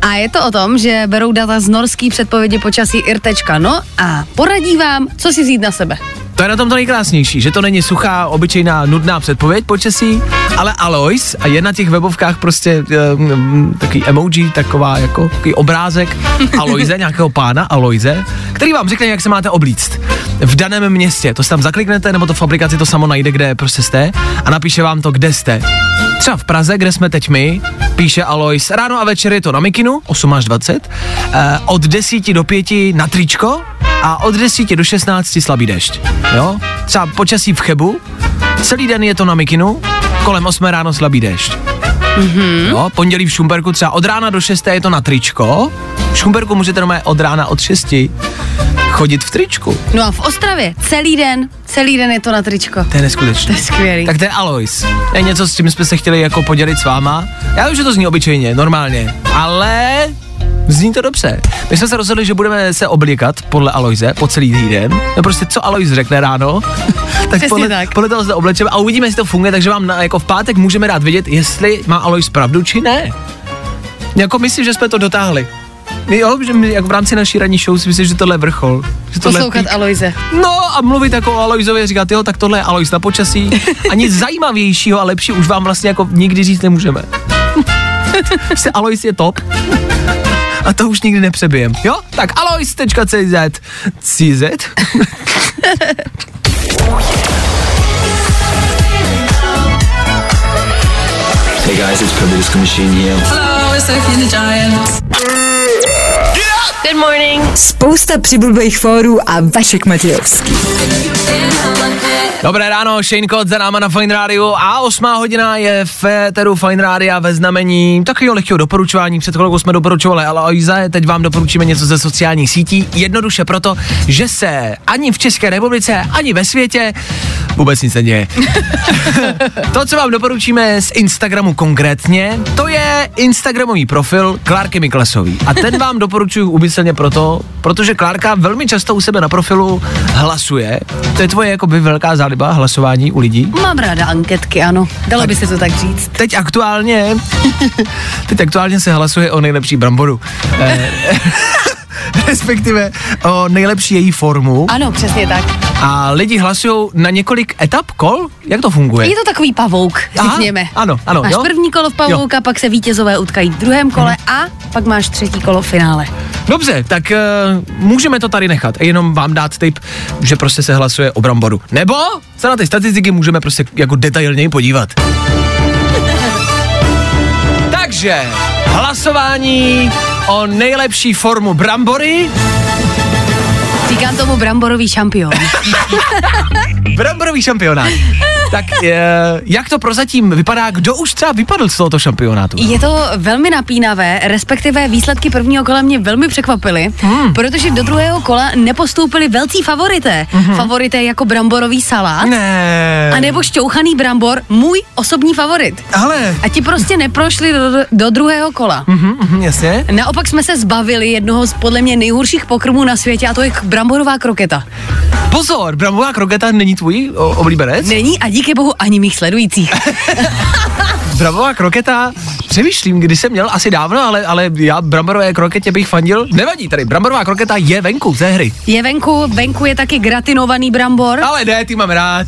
A je to o tom, že berou data z norský předpovědi počasí ir.no a poradí vám, co si vzít na sebe. To je na tom to nejkrásnější, že to není suchá, obyčejná, nudná předpověď počasí, ale Alois a je na těch webovkách prostě um, takový emoji, taková jako takový obrázek <laughs> Aloise, nějakého pána Aloise, který vám řekne, jak se máte oblíct v daném městě. To si tam zakliknete, nebo to v aplikaci to samo najde, kde prostě jste a napíše vám to, kde jste. Třeba v Praze, kde jsme teď my, píše Alois, ráno a večer je to na Mikinu, 8 až 20, eh, od 10 do 5 na tričko a od 10 do 16 slabý dešť. Jo? Třeba počasí v Chebu, celý den je to na Mikinu, kolem 8 ráno slabý dešť. Mm-hmm. Jo, pondělí v Šumberku třeba od rána do 6 je to na tričko. V Šumberku můžete doma od rána od 6 chodit v tričku. No a v Ostravě celý den, celý den je to na tričko. To je neskutečné. To je skvělý. Tak to je Alois. To je něco, s čím jsme se chtěli jako podělit s váma. Já vím, že to zní obyčejně, normálně, ale Zní to dobře. My jsme se rozhodli, že budeme se oblíkat podle Aloise po celý týden. No prostě co Alois řekne ráno, <laughs> tak Přesně podle, tak. podle toho se oblečeme a uvidíme, jestli to funguje, takže vám na, jako v pátek můžeme dát vědět, jestli má Alois pravdu či ne. Jako myslím, že jsme to dotáhli. My, jo, že my, jak v rámci naší ranní show si myslím, že tohle je vrchol. Že tohle Poslouchat pík. Aloise. No a mluvit jako o Aloizovi a říkat, jo, tak tohle je Alois na počasí <laughs> a nic zajímavějšího a lepší už vám vlastně jako nikdy říct nemůžeme. <laughs> Prostě Alois je top. A to už nikdy nepřebijem. Jo? Tak alois.cz CZ? Hey guys, it's Purple Disco Machine here. Hello, it's Sophie and the Giant. Good morning. Spousta přibulbých fórů a Vašek Matějovský. Dobré ráno, Shane Code za náma na Fine Radio a 8 hodina je v Féteru Fine Radio ve znamení takového lehkého doporučování. Před chvilkou jsme doporučovali Aloise, teď vám doporučíme něco ze sociálních sítí. Jednoduše proto, že se ani v České republice, ani ve světě vůbec nic neděje. <laughs> to, co vám doporučíme z Instagramu konkrétně, to je Instagramový profil Klárky Miklasový. A ten <laughs> vám doporučuji umyslně proto, protože Klárka velmi často u sebe na profilu hlasuje. To je tvoje jakoby velká záliba hlasování u lidí. Mám ráda anketky, ano. Dalo by se to tak říct. Teď aktuálně, <laughs> teď aktuálně se hlasuje o nejlepší bramboru. <laughs> Respektive o nejlepší její formu. Ano, přesně tak. A lidi hlasují na několik etap kol? Jak to funguje? Je to takový pavouk, Aha, řekněme. ano, ano, Máš jo. první kolo v pavouka, pak se vítězové utkají v druhém kole a pak máš třetí kolo v finále. Dobře, tak uh, můžeme to tady nechat jenom vám dát tip, že prostě se hlasuje o bramboru. Nebo se na ty statistiky můžeme prostě jako detailněji podívat. <laughs> Takže hlasování o nejlepší formu brambory. Říkám tomu bramborový šampion. <laughs> Bramborový šampionát. Tak je, jak to prozatím vypadá? Kdo už třeba vypadl z tohoto šampionátu? Je to velmi napínavé, respektive výsledky prvního kola mě velmi překvapily, hmm. protože do druhého kola nepostoupili velcí favorité. Hmm. Favorité jako bramborový salát, Ne. a nebo šťouchaný brambor, můj osobní favorit. Ale, A ti prostě neprošli do, do druhého kola. mhm, mhm, jasně. Naopak jsme se zbavili jednoho z podle mě nejhorších pokrmů na světě a to je bramborová kroketa. Pozor, bramborová kroketa není tvůj oblíbenec? Není a díky bohu ani mých sledujících. Bramborová kroketa, přemýšlím, kdy jsem měl, asi dávno, ale, ale já bramborové kroketě bych fandil. Nevadí tady, bramborová kroketa je venku ze hry. Je venku, venku je taky gratinovaný brambor. Ale ne, ty mám rád.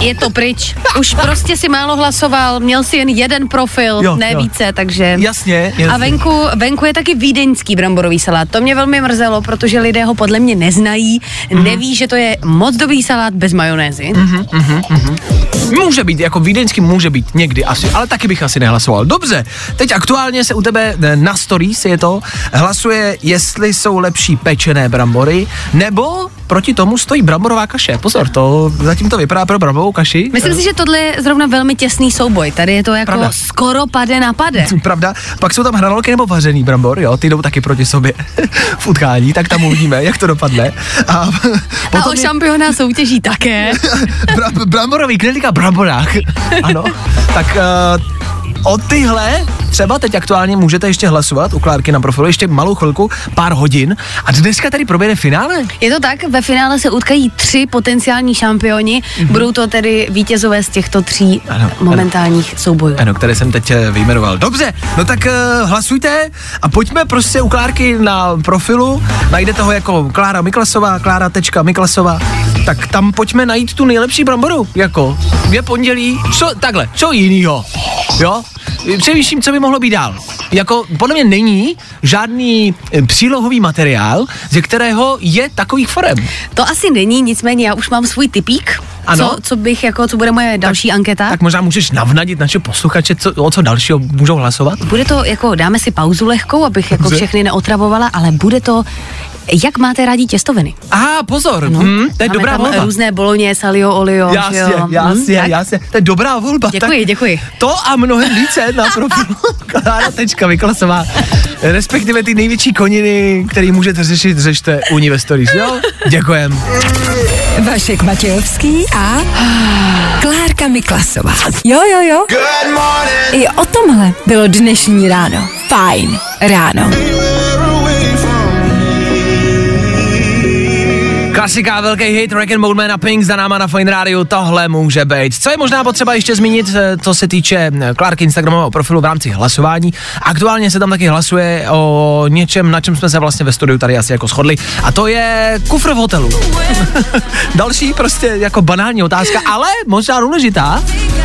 Je to pryč. Už prostě si málo hlasoval, měl si jen jeden profil, Jo, ne jo. více, takže... Jasně, jasně. A venku, venku je taky vídeňský bramborový salát. To mě velmi mrzelo, protože lidé ho podle mě neznají, Mhm. mm. neví, že to je moc dobrý salát bez majonézy. Mm. Může být, jako vídeňský může být někdy asi, ale taky bych asi nehlasoval. Dobře, teď aktuálně se u tebe eh, na stories je to, hlasuje, jestli jsou lepší pečené brambory, nebo proti tomu stojí bramborová kaše. Pozor, to zatím to vypadá pro bramborovou kaši. Myslím si, že tohle je zrovna velmi těsný souboj. Tady je to jako Pravda. skoro pade na pade. <laughs> Pravda, pak jsou tam hranolky nebo vařený brambor, jo, ty jdou taky proti sobě <laughs> v utkání, tak tam uvidíme, jak to dopadne. A <laughs> A o šampiona soutěží také. Bra- bramborový knedlík a bramborák. Ano. Tak uh, o tyhle třeba teď aktuálně můžete ještě hlasovat u Klárky na profilu ještě malou chvilku, pár hodin a dneska tady proběhne finále. Je to tak, ve finále se utkají tři potenciální šampioni, mm-hmm. budou to tedy vítězové z těchto tří Ano, momentálních ano. soubojů. Ano, které jsem teď eh, vyjmenoval. Dobře, no tak uh, hlasujte a pojďme prostě u Klárky na profilu, najdete ho jako Klára Miklasová, Klára tečka Miklasová, tak tam pojďme najít tu nejlepší bramboru, jako je pondělí, co, takhle, co jinýho, jo? Přemýšlím, co by mohlo být dál. Jako, podle mě není žádný eh, přílohový materiál, ze kterého je takových forem. To asi není, nicméně já už mám svůj typík. Ano. Co, co bych, jako, co bude moje další tak, anketa? Tak možná můžeš navnadit naše posluchače, co, o co dalšího můžou hlasovat? Bude to, jako, dáme si pauzu lehkou, abych jako Dobře. všechny neotravovala, ale bude to jak máte rádi těstoviny? Aha, pozor, No. hm, to je Máme dobrá tam volba. různé boloně, salio, olio. že Jasně, jo? jasně, tak? jasně. To je dobrá volba. Děkuji, tak děkuji. To a mnohem více na profilu <laughs> Klára Tečka Vyklasová. Respektive ty největší koniny, které můžete řešit, řešte u ní ve stories, jo? Děkujem. Vašek Matějovský a Klárka Miklasová. Jo, jo, jo. Good morning. I o tomhle bylo dnešní ráno. Fajn ráno. Klasika, velký hit, Rock and Moldman a Pink za náma na Fine Radio, tohle může být. Co je možná potřeba ještě zmínit, eh, co se týče eh, Clarky Instagramového profilu v rámci hlasování. Aktuálně se tam taky hlasuje o něčem, na čem jsme se vlastně ve studiu tady asi jako shodli, a to je kufr v hotelu. <laughs> Další prostě jako banální otázka, ale možná důležitá.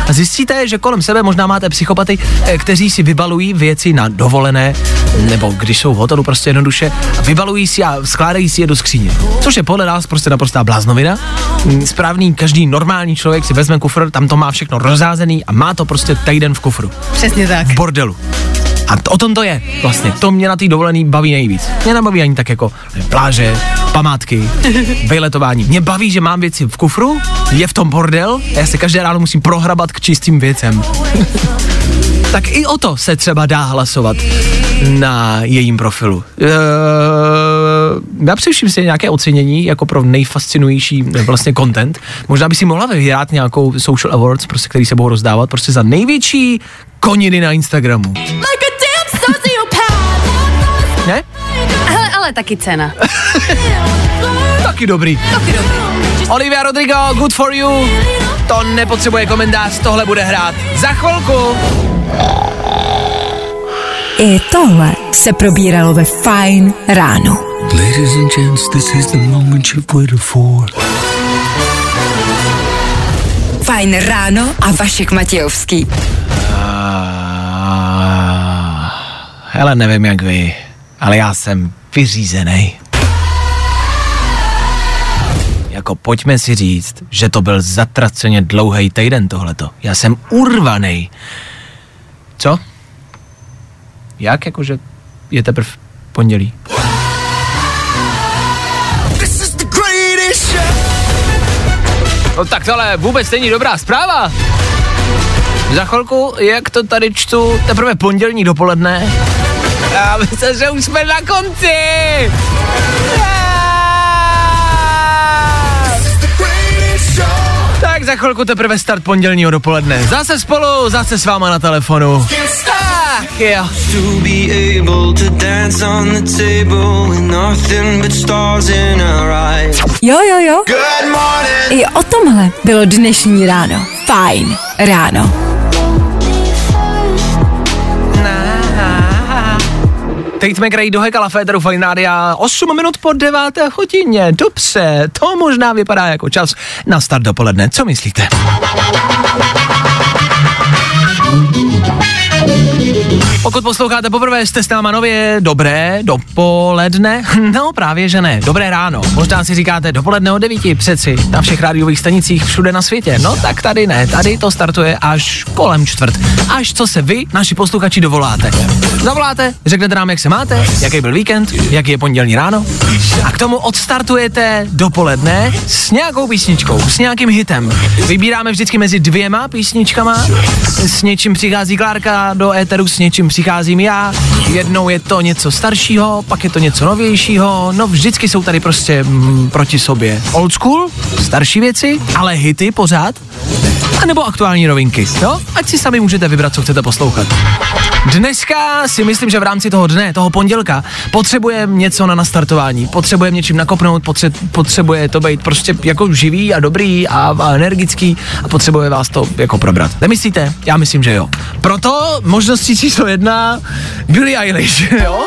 Zjistíte, že kolem sebe možná máte psychopaty, eh, kteří si vybalují věci na dovolené, nebo když jsou v hotelu prostě jednoduše, vybalují si a skládají si je do skříně. Což je podle nás prostě naprostá bláznovina. Mm, Správný, každý normální člověk si vezme kufr, tam to má všechno rozházený a má to prostě týden v kufru. Přesně tak. V bordelu. A to, o tom to je vlastně. To mě na té dovolený baví nejvíc. Mě nebaví ani tak jako pláže, památky, <laughs> vejletování. Mě baví, že mám věci v kufru, je v tom bordel a já se každé ráno musím prohrabat k čistým věcem. <laughs> tak i o to se třeba dá hlasovat na jejím profilu. Eee, já především si nějaké ocenění jako pro nejfascinující eh, vlastně content. Možná by si mohla vyhrát nějakou social awards, prostě, který se budou rozdávat prostě za největší koniny na Instagramu. Ne? Hele, ale taky cena. <laughs> Taky dobrý. Taky dobrý. Olivia Rodrigo, good for you. To nepotřebuje komentář, tohle bude hrát za chvilku. I tohle se probíralo ve Fajn ráno. Ladies and gents, this is the moment you've waited for. Fajn ráno a Vašek Matějovský. Ah, hele, nevím jak vy, ale já jsem vyřízený. Jako pojďme si říct, že to byl zatraceně dlouhý týden tohleto. Já jsem urvaný. Co? Jak jakože je teprve pondělí? No tak tohle vůbec není dobrá zpráva. Za chvilku, jak to tady čtu, teprve pondělní dopoledne. Já myslím, že už jsme na konci. The Tak za chvilku teprve start pondělního dopoledne. Zase spolu, zase s váma na telefonu. Ach jo. Jo, jo, jo. Good morning. I o tomhle bylo dnešní ráno. Fajn ráno. Teď jsme krají do Hekala Féteru Rádia 8 minut po 9. hodině. Dobře, to možná vypadá jako čas na start dopoledne. Co myslíte? Pokud posloucháte poprvé, jste s náma nově, dobré dopoledne? <laughs> No právě, že ne, dobré ráno. Možná si říkáte dopoledne od 9, přeci, na všech rádiových stanicích všude na světě. No tak tady ne, tady to startuje až kolem čtvrt. Až co se vy, naši posluchači, dovoláte. Zavoláte, řeknete nám, jak se máte, jaký byl víkend, jaký je pondělní ráno a k tomu odstartujete dopoledne s nějakou písničkou, s nějakým hitem. Vybíráme vždycky mezi dvěma písničkama, s něčím přichází Klárka do éteru, s něčím přicházím já, jednou je to něco staršího, pak je to něco novějšího, no vždycky jsou tady prostě mm, proti sobě. Old school, starší věci, ale hity pořád. A nebo aktuální novinky, jo? Ať si sami můžete vybrat, co chcete poslouchat. Dneska si myslím, že v rámci toho dne, toho pondělka, potřebujeme něco na nastartování, potřebujeme něčím nakopnout, potře- potřebuje to být prostě jako živý a dobrý a, a energický a potřebuje vás to jako probrat. Nemyslíte? Já myslím, že jo. Proto možností číslo jedna Billie Eilish, <laughs> jo?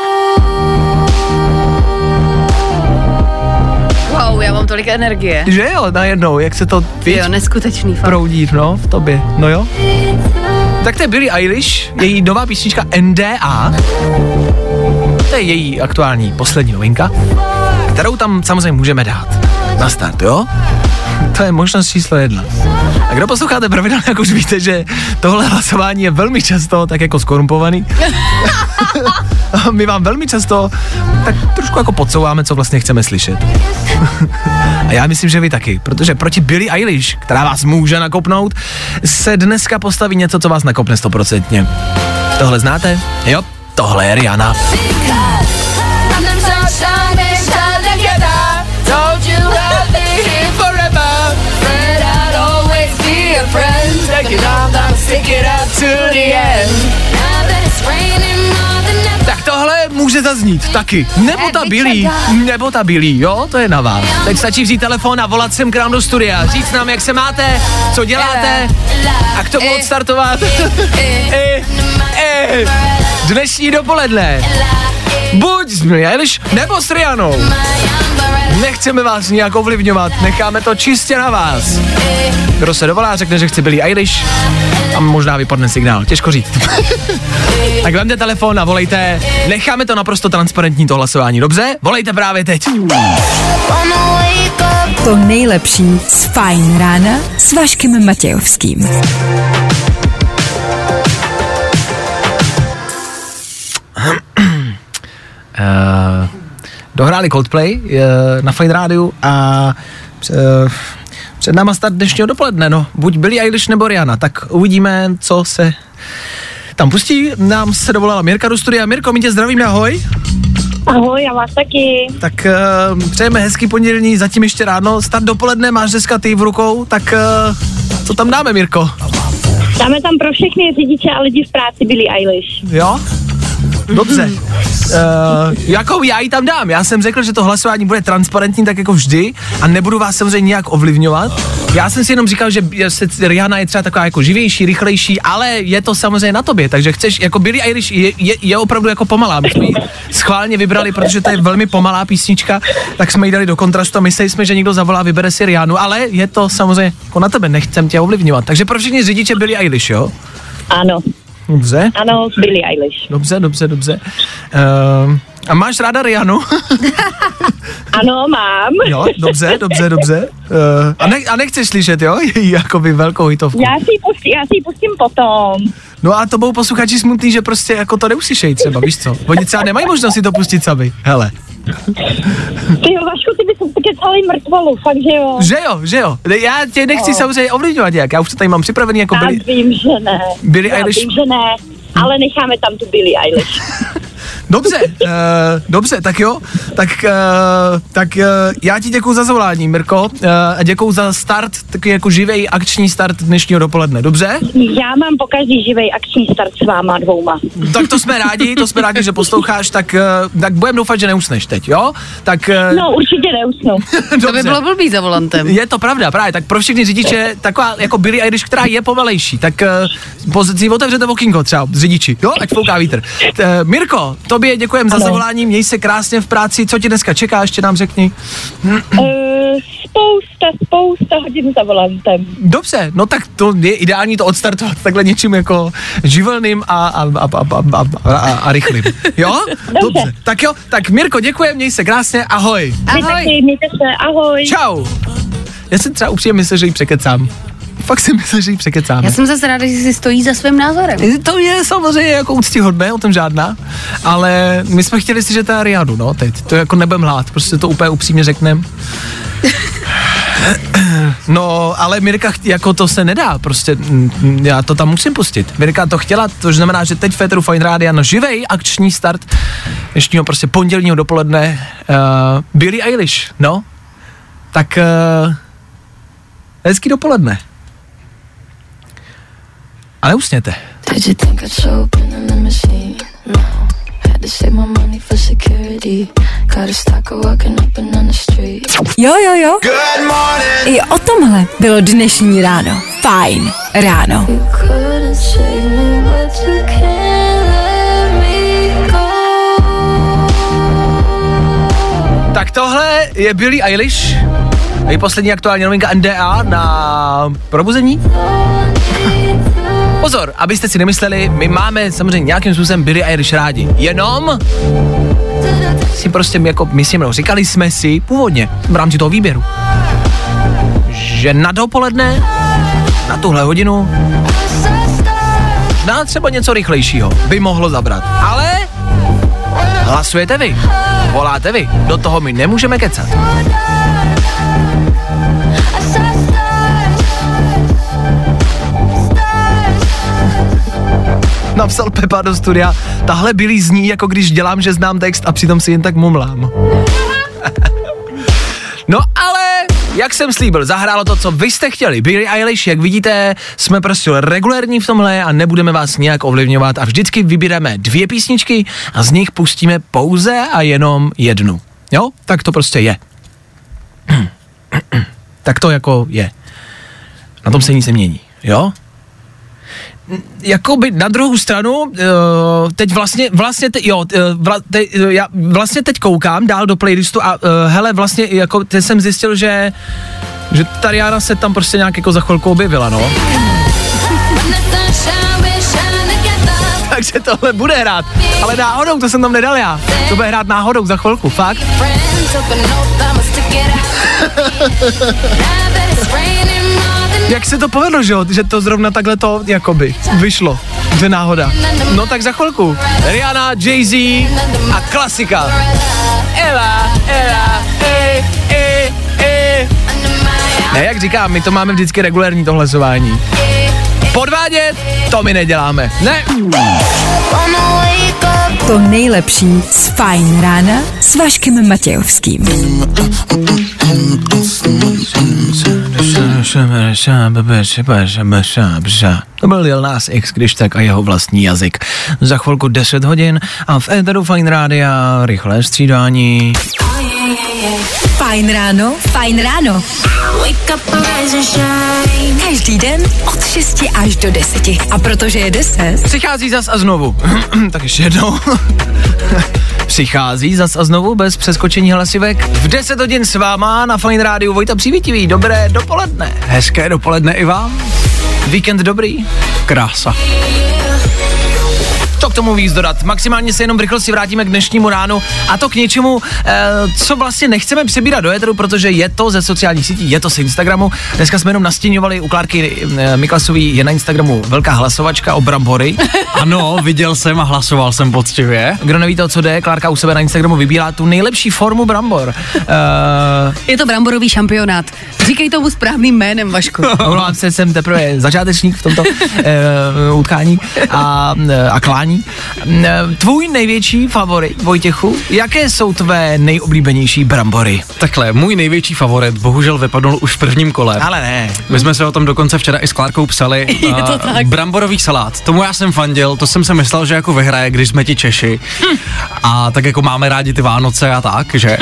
Wow, já mám tolik energie. Že jo, najednou, jak se to víc Jo, neskutečný fakt. proudí, no, v tobě, no jo. Tak to je Billie Eilish, její nová písnička NDA. To je její aktuální poslední novinka, kterou tam samozřejmě můžeme dát na start, jo? To je možnost číslo jedna. A kdo posloucháte pravidelně, jak už víte, že tohle hlasování je velmi často tak jako skorumpovaný. <laughs> <laughs> My vám velmi často tak trošku jako podsouváme, co vlastně chceme slyšet. <laughs> A já myslím, že vy taky, protože proti Billie Eilish, která vás může nakopnout, se dneska postaví něco, co vás nakopne stoprocentně. Tohle znáte? Jo, tohle je Rihanna. Tak může zaznít taky. Nebo ta Billy, nebo ta Billy, jo, to je na vás. Teď stačí vzít telefon a volat sem k nám do studia, říct nám, jak se máte, co děláte a k tomu odstartovat. I, i, <laughs> dnešní dopoledne. Buď s Billie nebo s Rianou. Nechceme vás nijak ovlivňovat, necháme to čistě na vás. Kdo se dovolá, řekne, že chce Billie Eilish a možná vypadne signál, těžko říct. <laughs> tak vemte telefon a volejte, necháme to naprosto transparentní to hlasování, dobře? Volejte právě teď. To nejlepší z Fajn rána s Vaškem Matějovským. Uh, dohráli Coldplay uh, na Fine Rádiu a uh, před náma start dnešního dopoledne, no, buď Billie Eilish nebo Rihanna, tak uvidíme, co se tam pustí. Nám se dovolala Mirka do studia. Mirko, my tě zdravíme, ahoj. Ahoj, já vás taky. Tak uh, přejeme hezký pondělní, zatím ještě ráno. Start dopoledne máš dneska ty v rukou, tak uh, co tam dáme, Mirko? Dáme tam pro všechny řidiče a lidi v práci Billie Eilish. Jo? Dobře. Uh, <laughs> jakou já ji tam dám? Já jsem řekl, že to hlasování bude transparentní, tak jako vždy, a nebudu vás samozřejmě nějak ovlivňovat. Já jsem si jenom říkal, že se Rihanna je třeba taková jako živější, rychlejší, ale je to samozřejmě na tobě, takže chceš, jako Billie Eilish je, je, je opravdu jako pomalá. My jsme ji schválně vybrali, protože to je velmi pomalá písnička, tak jsme ji dali do kontrastu a mysleli jsme, že někdo zavolá, vybere si Rihannu, ale je to samozřejmě jako na tebe, nechcem tě ovlivňovat. Takže pro všechny řidiče Billie Eilish, jo? Ano, Dobře. ano, Billie Eilish. Dobře, dobře, dobře. Uh, a máš ráda Rihannu? <laughs> Ano, mám. jo, dobře, dobře, dobře. Uh, a, ne, a nechceš slyšet, jo? Jakoby velkou hitovku. Já si ji pustím, já si pustím potom. No a to budou posluchači smutný, že prostě jako to neuslyšej třeba, víš co? Oni třeba nemají možnost si to pustit sami. Hele. Ty jo, Vašku, ty bys pokecali mrtvolu, fakt, že jo. Že jo, že jo. Já tě nechci No. samozřejmě ovlivňovat nějak, já už to tady mám připravený jako Já byli. vím, že ne. Billie já Eilish- vím, že ne, ale necháme tam tu Billie Eilish. <laughs> Dobře, uh, dobře, tak jo, tak, uh, tak uh, já ti děkuju za zavolání, Mirko, uh, a děkuju za start, takový jako živej akční start dnešního dopoledne, dobře? Já mám po každý živej akční start s váma dvouma. Tak to jsme rádi, to jsme rádi, že posloucháš, tak, uh, tak budeme doufat, že neusneš teď, jo? Tak uh, No, určitě neusnu. <laughs> To by bylo blbý za volantem. Je to pravda, právě, tak pro všechny řidiče, taková jako Billie Eilish, která je pomalejší, tak uh, pozici otevřete okýnko třeba řidiči, jo, ať fouká vítr. Uh, Mirko, tobě děkujeme za zavolání, měj se krásně v práci, co ti dneska čeká, ještě nám řekni. Uh, spousta, spousta hodin za volantem. Dobře, no tak to je ideální to odstartovat takhle něčím jako živelným a, a, a, a, a, a, a, a rychlým. Jo? Dobře. Tak jo, tak Mirko, děkujem, měj se krásně, ahoj. Taky, mějte se, ahoj. Čau. Já jsem třeba upřímně myslel, že ji překecám. Fakt si myslel, že ji překecáme. Já jsem zase ráda, že si stojí za svým názorem. To je samozřejmě jako úctihodné, o tom žádná, ale my jsme chtěli si, že ta Riadu, no, teď, to jako nebudem hlát, prostě to úplně upřímně řeknem. No, ale Mirka, jako to se nedá, prostě mm, já to tam musím pustit. Mirka to chtěla, to znamená, že teď v Féteru Fine Rádia na živej akční start dnešního prostě pondělního dopoledne uh, Billie Eilish, no. Tak uh, hezký dopoledne. A neusněte. Did you think I'd show up in a limousine? No. Had to save my money for security. Got a stalker walking up and on the street. Jo, jo, jo. Good morning. I o tomhle bylo dnešní ráno. Fajn ráno. Tak tohle je Billie Eilish. Je poslední aktuální novinka NDA na probuzení. Pozor, abyste si nemysleli, my máme samozřejmě nějakým způsobem Billie Eilish rádi. Jenom si prostě jako my si mnou říkali jsme si původně v rámci toho výběru, že na dopoledne, na tuhle hodinu, na třeba něco rychlejšího by mohlo zabrat. Ale hlasujete vy, voláte vy, do toho my nemůžeme kecat. Napsal Pepa do studia, tahle bylý zní, jako když dělám, že znám text a přitom si jen tak mumlám. <laughs> No ale, jak jsem slíbil, zahrálo to, co vy jste chtěli. Billie Eilish, jak vidíte, jsme prostě regulérní v tomhle a nebudeme vás nějak ovlivňovat a vždycky vybíráme dvě písničky a z nich pustíme pouze a jenom jednu. Jo? Tak to prostě je. <clears throat> tak to jako je. Na tom se nic nemění. Jo? Jakoby na druhou stranu, uh, teď vlastně, vlastně, te, jo, uh, vla, te, uh, já vlastně teď koukám dál do playlistu a hele, vlastně jako teď jsem zjistil, že že Tariana se tam prostě nějak jako za chvilku objevila, no. <laughs> Takže tohle bude hrát, ale náhodou, to jsem tam nedal já. To bude hrát náhodou za chvilku, fakt. <laughs> Jak se to povedlo, že? Že to zrovna takhle to, jakoby, vyšlo. Že náhoda. No tak za chvilku. Rihanna, Jay-Z a klasika. Ela, ela, e, e, e. Ne, jak říkám, my to máme vždycky regulérní to hlasování. Podvádět, to my neděláme. Ne. To nejlepší z Fajn rána s Vaškem Matějovským. To byl Lil Nas X, když tak a jeho vlastní jazyk. Za chvilku 10 hodin a v Eteru Fine Rádia rychlé střídání. Fajn ráno, fajn ráno. Každý den od 6 až do 10. A protože je 10, Přichází zas a znovu. <clears throat> tak ještě jednou. <laughs> Přichází zas a znovu bez přeskočení hlasivek. V 10 hodin s váma na Fine Rádiu Vojta Přívětivý. Dobré dopoledne. Hezké dopoledne i vám. Víkend dobrý. Krása. To k tomu víc dodat. Maximálně se jenom v rychlosti vrátíme k dnešnímu ránu a to k něčemu, eh, co vlastně nechceme přebírat do éteru, protože je to ze sociálních sítí, je to z Instagramu. Dneska jsme jenom nastěňovali u Klárky eh, Miklasový, je na Instagramu velká hlasovačka o brambory. <laughs> Ano, viděl jsem a hlasoval jsem poctivě. Kdo nevíte, o co jde, Klárka u sebe na Instagramu vybírá tu nejlepší formu brambor. Eh, <laughs> Je to bramborový šampionát. Říkej tomu správným jménem, Vašku. Omlouvám se, jsem teprve začátečník v tomto uh, utkání a, a klání. Eh, Tvůj největší favorit, Vojtěchu, jaké jsou tvé nejoblíbenější brambory? Takhle, můj největší favorit bohužel vypadnul už v prvním kole. Ale ne. My jsme se o tom dokonce včera i s Klárkou psali. <laughs> Je to tak. Bramborový salát. Tomu já jsem fandil, to jsem si myslel, že jako vyhraje, když jsme ti Češi. Hm. A tak jako máme rádi ty Vánoce a tak, že?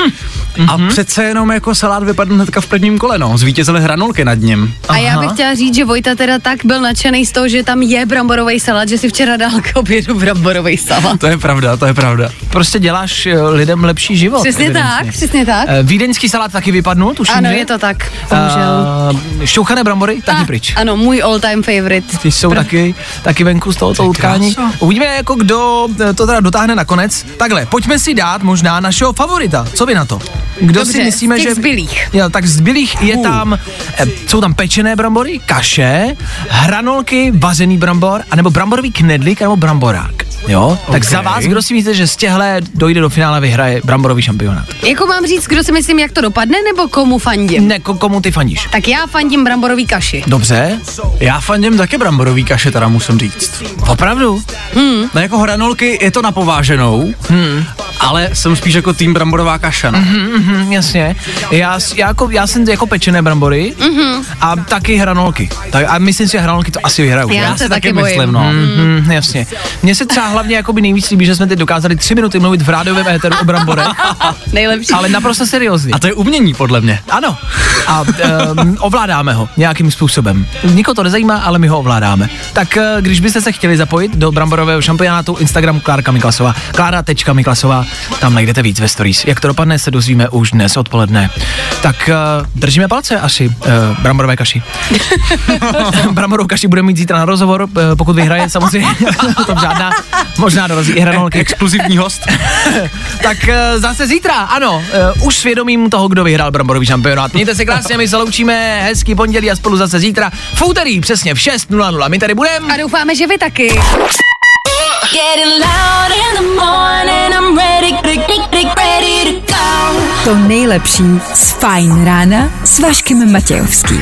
Hm. A Mhm. přece jenom jako salát vypadl hnedka v prvním kole, no. Zvítězily hranolky nad ním. A já bych chtěla říct, že Vojta teda tak byl nadšený z toho, že tam je bramborový salát, že si včera dal k obědu <laughs> bramborový salát. To je pravda, to je pravda. Prostě děláš eh, lidem lepší život. Přesně evidentně. tak, přesně tak. Eh, Vídeňský salát taky vypadnul, tuším, Ano, že? je to tak, bohužel. Uh, šťouchané brambory, taky pryč. Ano, můj all time favorite. Ty jsou taky, taky venku z tohoto utkání. Uvidíme, jako kdo eh, to teda dotáhne nakonec. Takhle, pojďme si dát možná našeho favorita. Co vy na to? Kdo Dobře, si myslíme, z těch že... zbylých. Jo, tak z zbylých je tam, eh, jsou tam pečené brambory, kaše, hranolky, vařený brambor, anebo bramborový knedlík, nebo bramborák. Jo, tak za vás, kdo si myslíte, že z těhle dojde do finále, vyhraje bramborový šampionát? Jako mám říct, kdo si myslím, jak to dopadne, nebo komu fandím? Ne, ko- komu ty fandíš? Tak já fandím bramborový kaši. Dobře, Já fandím taky bramborový kaše, teda musím říct. opravdu? No jako hranolky je to napováženou, hmm. ale jsem spíš jako tým bramborová kaša. No. Mhm, mhm, jasně. Já, já, jako, já jsem jako pečené brambory Mhm. a taky hranolky. Tak, a myslím si, že hranolky to asi vyhrajou. Já že? se taky bojím. myslím, no. Mhm, jasně. Mně se třeba hlavně jako by nejvíc líbí, že jsme teď dokázali tři minuty mluvit v rádiovém éteru o bramborech, <laughs> Nejlepší. ale naprosto seriózně. A to je umění, podle mě. Ano. A um, ovládáme ho nějakým způsobem. Nikoho to nezajímá, ale my ho ovládáme. Tak uh, když byste se chtěli zapojit do bramborového šampionátu, Instagram Klárka Miklasová, Klára.Miklasová, tam najdete víc ve stories. Jak to dopadne, se dozvíme už dnes odpoledne. Tak uh, držíme palce asi uh, bramborové kaši. <laughs> Bramborovou kaši budeme mít zítra na rozhovor, uh, pokud vyhraje samozřejmě. <laughs> to žádná, možná dorazí i hranolky. <laughs> Exkluzivní host. <laughs> Tak uh, zase zítra, ano, uh, už svědomím toho, kdo vyhrál bramborový šampionát. Mějte se krásně, my se loučíme, hezký pondělí a spolu zase zítra v úterý přesně v 6.00. My tady budeme. A doufáme, že vy taky. Getting loud in the morning, I'm ready, ready, ready to go. To nejlepší z Fajn rána s Vaškem Matějovským.